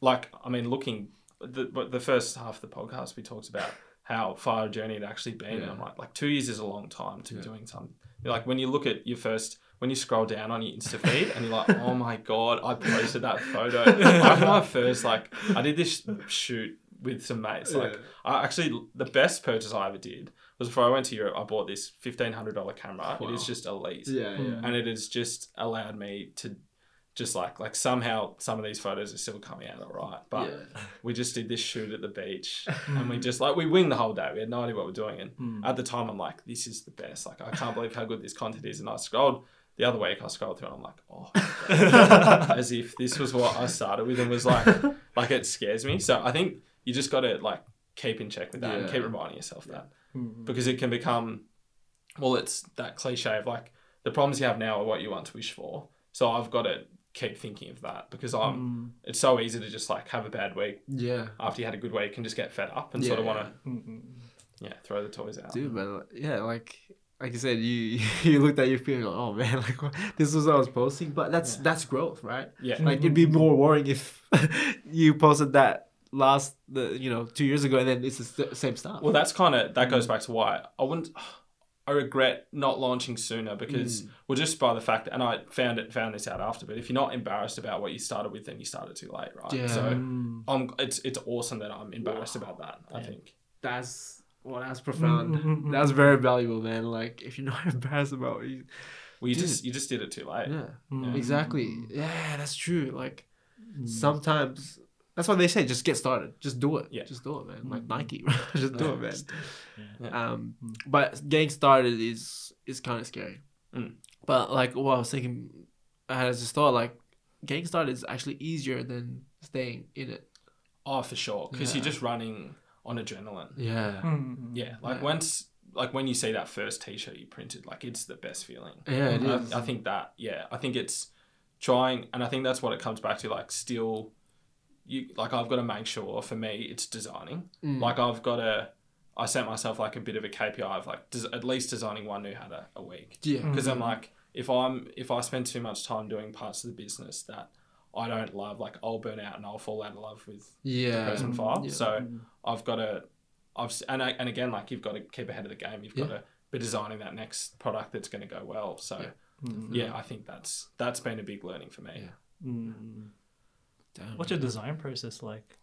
like I mean, looking the but the first half of the podcast we talked about how far a journey it actually been. And Yeah. I'm like, like two years is a long time to be Yeah. doing something. Like when you look at your first when you scroll down on your Insta feed and you're like, oh my god, I posted that photo. like my first like I did this shoot with some mates. Like I actually the best purchase I ever did was before I went to Europe. I bought this fifteen hundred dollar camera. It Wow. is just elite yeah, yeah. and it has just allowed me to just like like somehow some of these photos are still coming out all right. But yeah. we just did this shoot at the beach and we just like we winged the whole day. We had no idea what we're doing. And Mm. at the time i'm like this is the best. Like i can't believe how good this content is. And i scrolled the other week i scrolled through and i'm like oh as if this was what i started with and was like like it scares me. So i think you just got to like keep in check with that and keep reminding yourself that. Mm. because it can become well it's that cliche of like the problems you have now are what you want to wish for. So i've got to keep thinking of that because i'm Mm. it's so easy to just like have a bad week Yeah. after you had a good week and just get fed up and Yeah, sort of want to Mm. yeah throw the toys out Dude, but yeah, like like you said, you you looked at your feeling like, oh man, like what- this was what I was posting, but that's Yeah. that's growth, right? yeah Like it'd be more worrying if you posted that last the you know two years ago and then it's the same stuff. well that's kind of that goes back to why i wouldn't I regret not launching sooner because Mm. well, just by the fact, that and I found it found this out after. But if you're not embarrassed about what you started with, then you started too late, right? Yeah. So Mm. um, it's it's awesome that I'm embarrassed about that. I Yeah. think. That's well, that's profound. Mm, mm, mm, That's mm. very valuable, man. Like if you're not embarrassed about what you, Well, you Dude. just you just did it too late. yeah, Mm. exactly. Yeah, that's true. Like Mm. sometimes that's what they say. Just get started. Just do it. Yeah. Just do it, man. Like Nike, just do it, man. Yeah. Um, Mm. but getting started is is kind of scary. Mm. But like what I was thinking, I had this thought like getting started is actually easier than staying in it. Oh, for sure, because Yeah. you're just running on adrenaline. Yeah. Mm. Yeah, like Yeah. once like when you see that first T-shirt you printed, like it's the best feeling. Yeah, it Mhm. is. I, I think that yeah, I think it's trying, and I think that's what it comes back to. Like still, you like I've got to make sure for me it's designing. Mm. Like I've got to. I set myself like a bit of a KPI of like des- at least designing one new hat a, a week yeah. Mm. because I'm like if I'm if I spend too much time doing parts of the business that I don't love, like I'll burn out and I'll fall out of love with Yeah. person Mm. file. Yeah. So I've got to, I've and I, and again like you've got to keep ahead of the game. You've got to be designing that next product that's going to go well. So Yeah. Mm. yeah, I think that's that's been a big learning for me. Yeah. Mm. Damn. What's your design process like?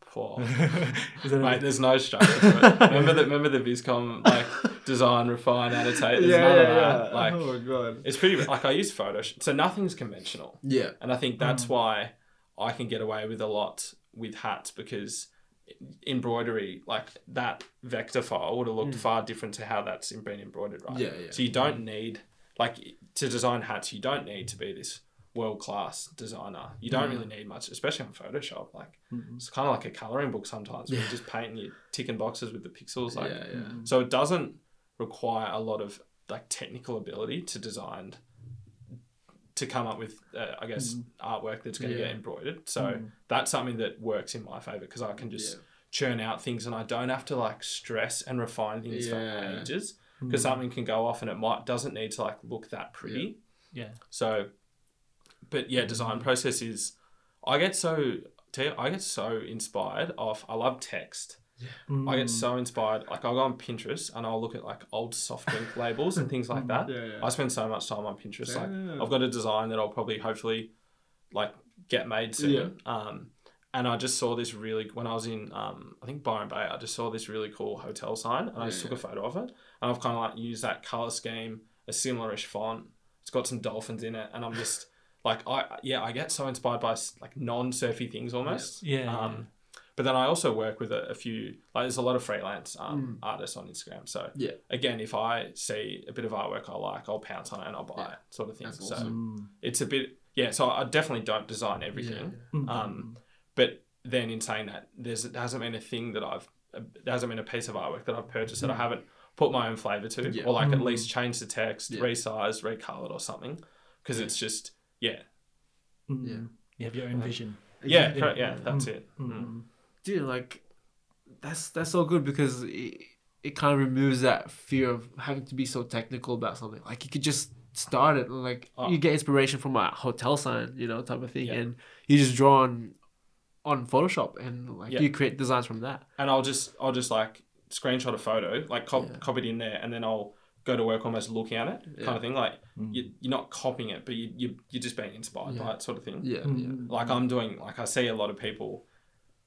Poor. Mate, there's no structure to it. remember the remember the Viscom like design, refine, annotate. There's none of that. Like oh my god. it's pretty like I use Photoshop, so nothing's conventional. Yeah. And I think Mm. that's why I can get away with a lot with hats because embroidery, like that vector file, would have looked Mm. far different to how that's been embroidered, right? Yeah, yeah. So you don't need, like, to design hats, you don't need to be this world class designer. You don't Mm. really need much, especially on Photoshop. Like, Mm. it's kind of like a coloring book sometimes. Where Yeah. you're just painting, you're ticking boxes with the pixels. Like, yeah, yeah. so it doesn't require a lot of like technical ability to design to come up with uh, I guess artwork that's going to Yeah. get embroidered. So Mm. that's something that works in my favor because I can just Yeah. churn out things and I don't have to like stress and refine things Yeah. for ages Mm. because something can go off and it might doesn't need to like look that pretty. Yeah. So but yeah, design process is I get so I get so inspired off I love text. Yeah. I get Mm. so inspired. Like I'll go on Pinterest and I'll look at like old soft drink labels and things like that. Yeah, yeah. I spend so much time on Pinterest. Like I've got a design that I'll probably hopefully like get made soon. Um, and I just saw this really when I was in um, I think Byron Bay. I just saw this really cool hotel sign and I just took a photo of it. And I've kind of like used that color scheme, a similar-ish font. It's got some dolphins in it, and I'm just like I yeah I get so inspired by like non-surfy things almost. Yeah. Um, but then I also work with a, a few like there's a lot of freelance um, artists on Instagram. So Mm. Yeah. again, if I see a bit of artwork I like, I'll pounce on it and I'll buy Yeah. it, sort of thing. That's So awesome. Mm. it's a bit yeah. So I definitely don't design everything. Mm. Um, but then in saying that, there's there hasn't been a thing that I've there hasn't been a piece of artwork that I've purchased that I haven't put my own flavor to, Yeah. or like at Mm. least change the text, Yeah. resize, recolored, or something, because Yeah. it's just yeah, Mm. Yeah. You have your own vision. yeah, Exactly. correct, yeah. That's it. Mm. Mm. dude like that's that's so good because it, it kind of removes that fear of having to be so technical about something like you could just start it like Oh. you get inspiration from a hotel sign you know type of thing Yeah. and you just draw on on photoshop and like Yeah. you create designs from that and I'll just I'll just like screenshot a photo, like cop- Yeah. copy it in there, and then I'll go to work almost looking at it, kind of thing. Like Mm. you, you're not copying it, but you, you you're just being inspired Yeah. by it, sort of thing. yeah Mm. Like I'm doing, like I see a lot of people,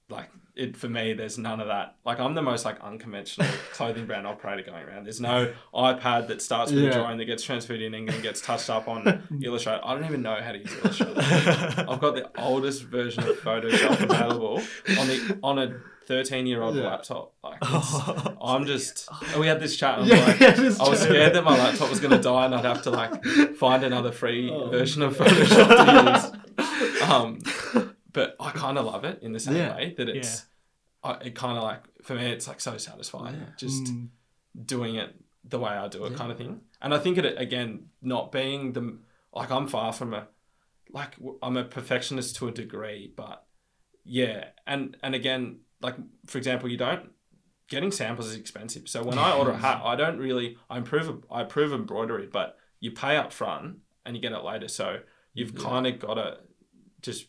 like it for me. There's none of that. Like I'm the most like unconventional clothing brand operator going around. There's no iPad that starts with Yeah. a drawing that gets transferred in and gets touched up on Illustrator. I don't even know how to use Illustrator. I've got the oldest version of Photoshop available on the on a 13 year old Yeah. laptop. Like it's, I'm just. We had this chat. And Yeah, like, yeah, I was scared that my laptop was going to die and I'd have to like find another free Oh. version of Photoshop to use. Um, but I kind of love it in the same Yeah. way that it's. I, it kind of like for me, it's like so satisfying. Just Mm. doing it the way I do it, kind of thing. And I think it again, not being the like I'm far from a like I'm a perfectionist to a degree, but yeah, and and again, like for example, you don't getting samples is expensive. So when I order a hat, I don't really I improve I approve embroidery, but you pay up front and you get it later. So you've Yeah. kind of got to just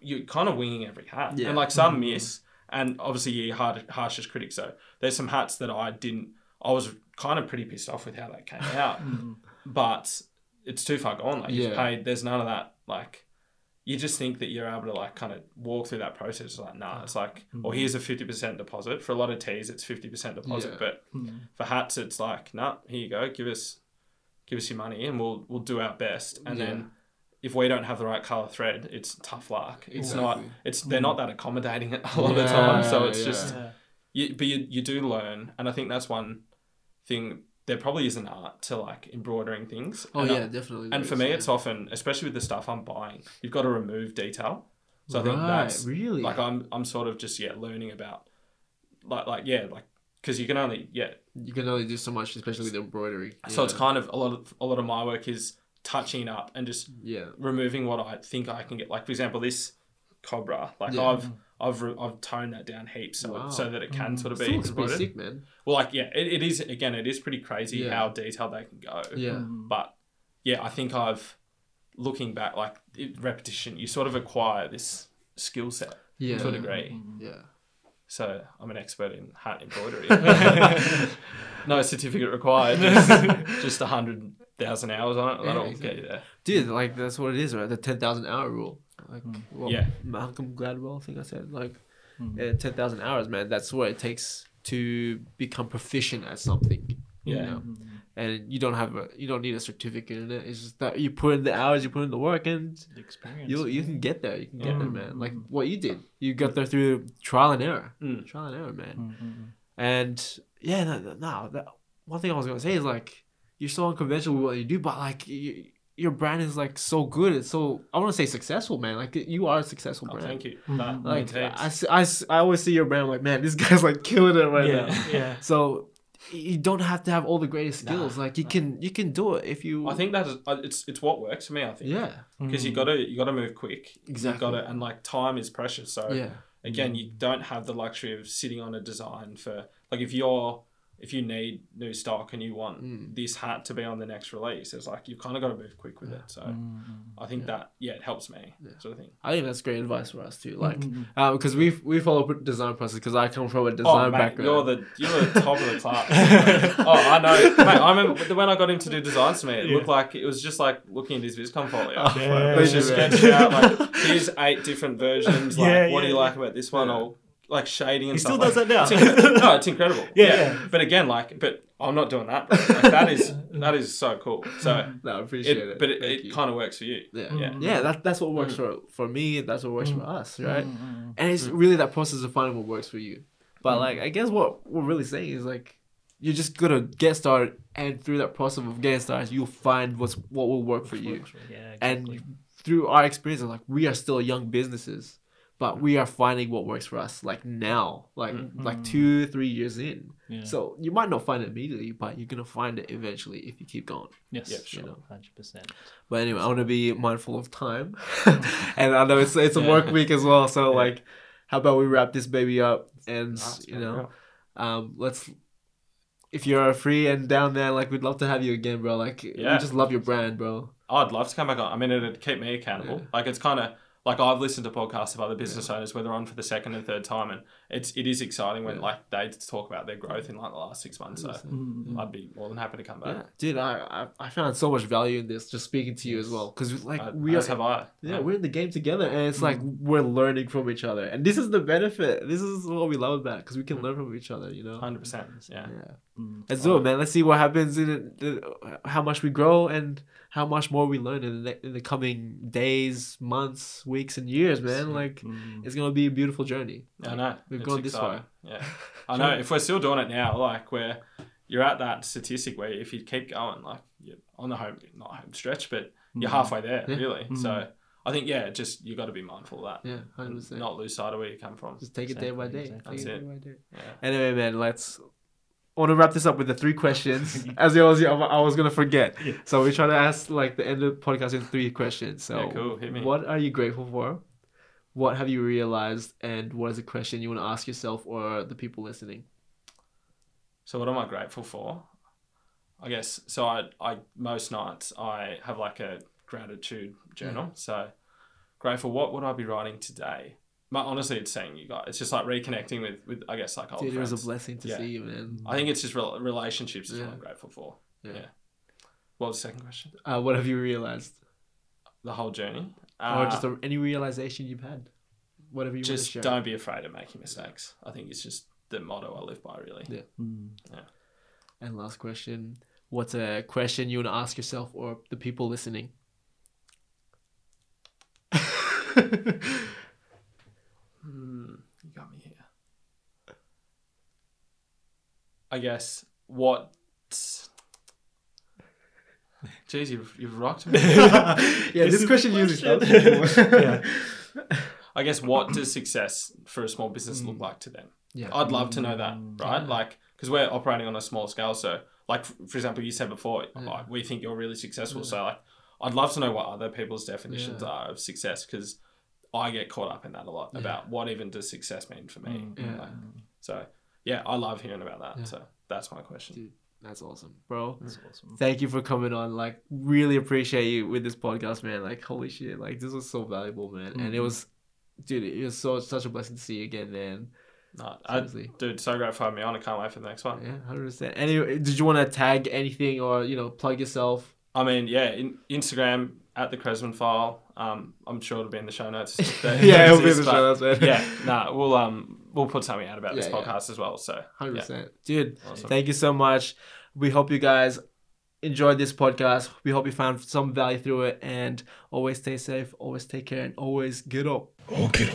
you're kind of winging every hat, Yeah. and like some Mhm. miss, and obviously you're hard, harshest critic. So there's some hats that I didn't. I was kind of pretty pissed off with how that came out. Mm. but it's too far gone. Like you've paid, there's none of that. Like you just think that you're able to like kind of walk through that process. It's like nah, it's like, or here's a fifty percent deposit. For a lot of teas, it's fifty percent deposit, Yeah. but Mm. for hats, it's like nah, here you go, give us, give us your money, and we'll we'll do our best. And Yeah. then if we don't have the right color thread, it's tough luck. It's not. It's they're not that accommodating a lot of the time. So it's yeah. just Yeah. you, but you, you do learn, and I think that's one thing. There probably is an art to like embroidering things. Oh And I- yeah, definitely. and for me, yeah. it's often, especially with the stuff I'm buying, you've got to remove detail. So I think that's really like I'm I'm sort of just yeah learning about like like yeah like because you can only yeah. you can only do so much, especially with embroidery. So it's kind of a lot of a lot of my work is touching up and just yeah, removing what I think I can get. Like for example, this cobra, like Yeah. I've I've re- I've toned that down heaps so Wow. so that it can Mm. sort of Still be looks pretty sick, man. Well, like yeah, it, it is again. It is pretty crazy Yeah. how detailed they can go. Yeah, Mm. But yeah, I think I've looking back, like it, repetition, you sort of acquire this skill set yeah, to a degree. yeah. So I'm an expert in hat embroidery. no certificate required. Just, just a hundred thousand hours on it. Yeah, That'll exactly. get you there. Dude, like that's what it is, right? The ten thousand hour rule. Like, what Yeah. Malcolm Gladwell, I think I said, like, Mm. yeah, ten thousand hours, man. That's what it takes to become proficient at something. you Yeah. know? and you don't have a, you don't need a certificate in it. It's just that you put in the hours, you put in the work, and The experience. you you can get there. You can get there, Mm. man. Like what you did, you got there through trial and error, Mm. trial and error, man. Mm-hmm. And yeah, no, no, no that, one thing I was gonna say is like you're so unconventional with what you do, but like you, your brand is like so good. It's so I want to say successful, man. Like you are a successful Oh, brand. thank you. Mhm. That Like means I, heaps. s- I s- I always see your brand. I'm like, man, this guy's like killing it right yeah, now. yeah. So you don't have to have all the greatest Nah, skills. like you can you can do it if you. I think that is uh, it's it's what works for me. I think Yeah. because you Mm. gotta you gotta move quick. Exactly. You gotta and like time is precious. So Yeah. again, you don't have the luxury of sitting on a design for like if you're if you need new stock and you want Mm. this hat to be on the next release, it's like you've kind of got to move quick with it. So mm, mm, I think that yeah, it helps me sort of thing. I think that's great advice for us too. Mm, like, uh, Mhm. because we we follow design process because I come from a design oh, mate, background. you're the you're the top of the class. oh, I know, mate. I remember when I got him to do designs for me. It Yeah. looked like it was just like looking at his VisCom folio. Oh, It yeah. was just Yeah. sketched out like here's eight different versions. Like, Yeah, what do you yeah. like about this one? Yeah. Or like shading and stuff. He stuff. still does like- that now. It's incredible. no, it's incredible. Yeah, Yeah, yeah. But again, like, but I'm not doing that. Like, that is that is so cool. So, no, I appreciate it. it, but it, it kind of works for you. yeah, Mm. Yeah. yeah. That that's what works Mm. for for me. That's what works for us, right? Mm-hmm. And it's really that process of finding what works for you. But like, I guess what we're really saying is like, you're just gonna get started, and through that process of getting started, you'll find what's what will work for you. Yeah, And exactly. through our experience, like we are still young businesses, but we are finding what works for us. Like now, like Mm. like two, three years in. yeah. So you might not find it immediately, but you're gonna find it eventually if you keep going. yes, Yeah, sure, you know. hundred percent. But anyway, I want to be mindful of time, and I know it's it's a Yeah. work week as well. So Yeah. like, how about we wrap this baby up and Nice, you know, um, let's. If you're free and down there, like we'd love to have you again, bro. Like Yeah. we just love your brand, bro. I'd love to come back on. I mean, it'd keep me accountable. Yeah. Like it's kind of like I've listened to podcasts of other business owners where they're on for the second and third time, and it's it is exciting when Yeah. like they talk about their growth in like the last six months. So Mm-hmm. I'd be more than happy to come Yeah, back. dude, I, I I found so much value in this just speaking to you as well because like Uh, we are have I. yeah we're in the game together and it's like we're learning from each other and this is the benefit. This is what we love about because we can learn from each other. You know. hundred percent. Yeah. Yeah. Mm. Let's do it, man. Let's see what happens in it, the- how much we grow and how much more we learn in the in the coming days, months, weeks, and years, man. Like Mm. it's gonna be a beautiful journey. I know. We've It's gone this far. Yeah. I know. If we're still doing it now, like where you're at that statistic where if you keep going, like you're on the home, not home stretch, but you're halfway there, Yeah. really. Mm. So I think, yeah, just you got to be mindful of that. Yeah, hundred and percent. Not lose sight of where you come from. Just take it day by day. Exactly, Take exactly. it day by day. Yeah. Anyway, man, let's. I want to wrap this up with the three questions. As I was, I was gonna forget. Yeah. So we try to ask like the end of the podcast in three questions. So, Yeah, cool. Hit me. what are you grateful for? What have you realized? And what is a question you want to ask yourself or the people listening? So what am I grateful for? I guess so. I, I most nights I have like a gratitude journal. Mm. So grateful. What would I be writing today? But honestly, it's seeing you guys. It's just like reconnecting with, with I guess like old Dude, it was a blessing to Yeah. see you, man. I think it's just rel relationships is what I'm grateful for. Yeah. Yeah. What was the second question? Uh, what have you realized, The whole journey, or Uh, just a, any realization you've had? Whatever you just want to share. don't be afraid of making mistakes. I think it's just the motto I live by. Really. Yeah. Mm. And last question: What's a question you want to ask yourself or the people listening? Got me here. I guess what. Jeez, you've, you've rocked me. yeah, This this is question usually. Yeah. I guess what does success for a small business Mm. look like to them? Yeah. I'd love to know that, right? Yeah. Like, because we're operating on a small scale. So, like, for example, you said before, Yeah. like, we think you're really successful. So, like, I'd love to know what other people's definitions are of success because I get caught up in that a lot Yeah. about what even does success mean for me. Mm. Yeah. Like, so, yeah, I love hearing about that. Yeah. So, that's my question. Dude, that's awesome, bro. That's awesome. Thank you for coming on. Like, really appreciate you with this podcast, man. Like, holy shit, like this was so valuable, man. And it Mhm. was, dude, it was so such a blessing to see you again, man. No, I, Seriously. dude, so great for having me on. I can't wait for the next one. Yeah, hundred percent. Anyway, did you want to tag anything or you know plug yourself? I mean, yeah, in, Instagram at the Cresman file. Um, I'm sure it'll be in the show notes. if yeah, it'll be in the show, notes. man. yeah, nah, we'll um we'll put something out about this Yeah, yeah. podcast as well. So hundred yeah, percent, dude. awesome. Thank you so much. We hope you guys enjoyed this podcast. We hope you found some value through it, and always stay safe, always take care, and always get up. Okay.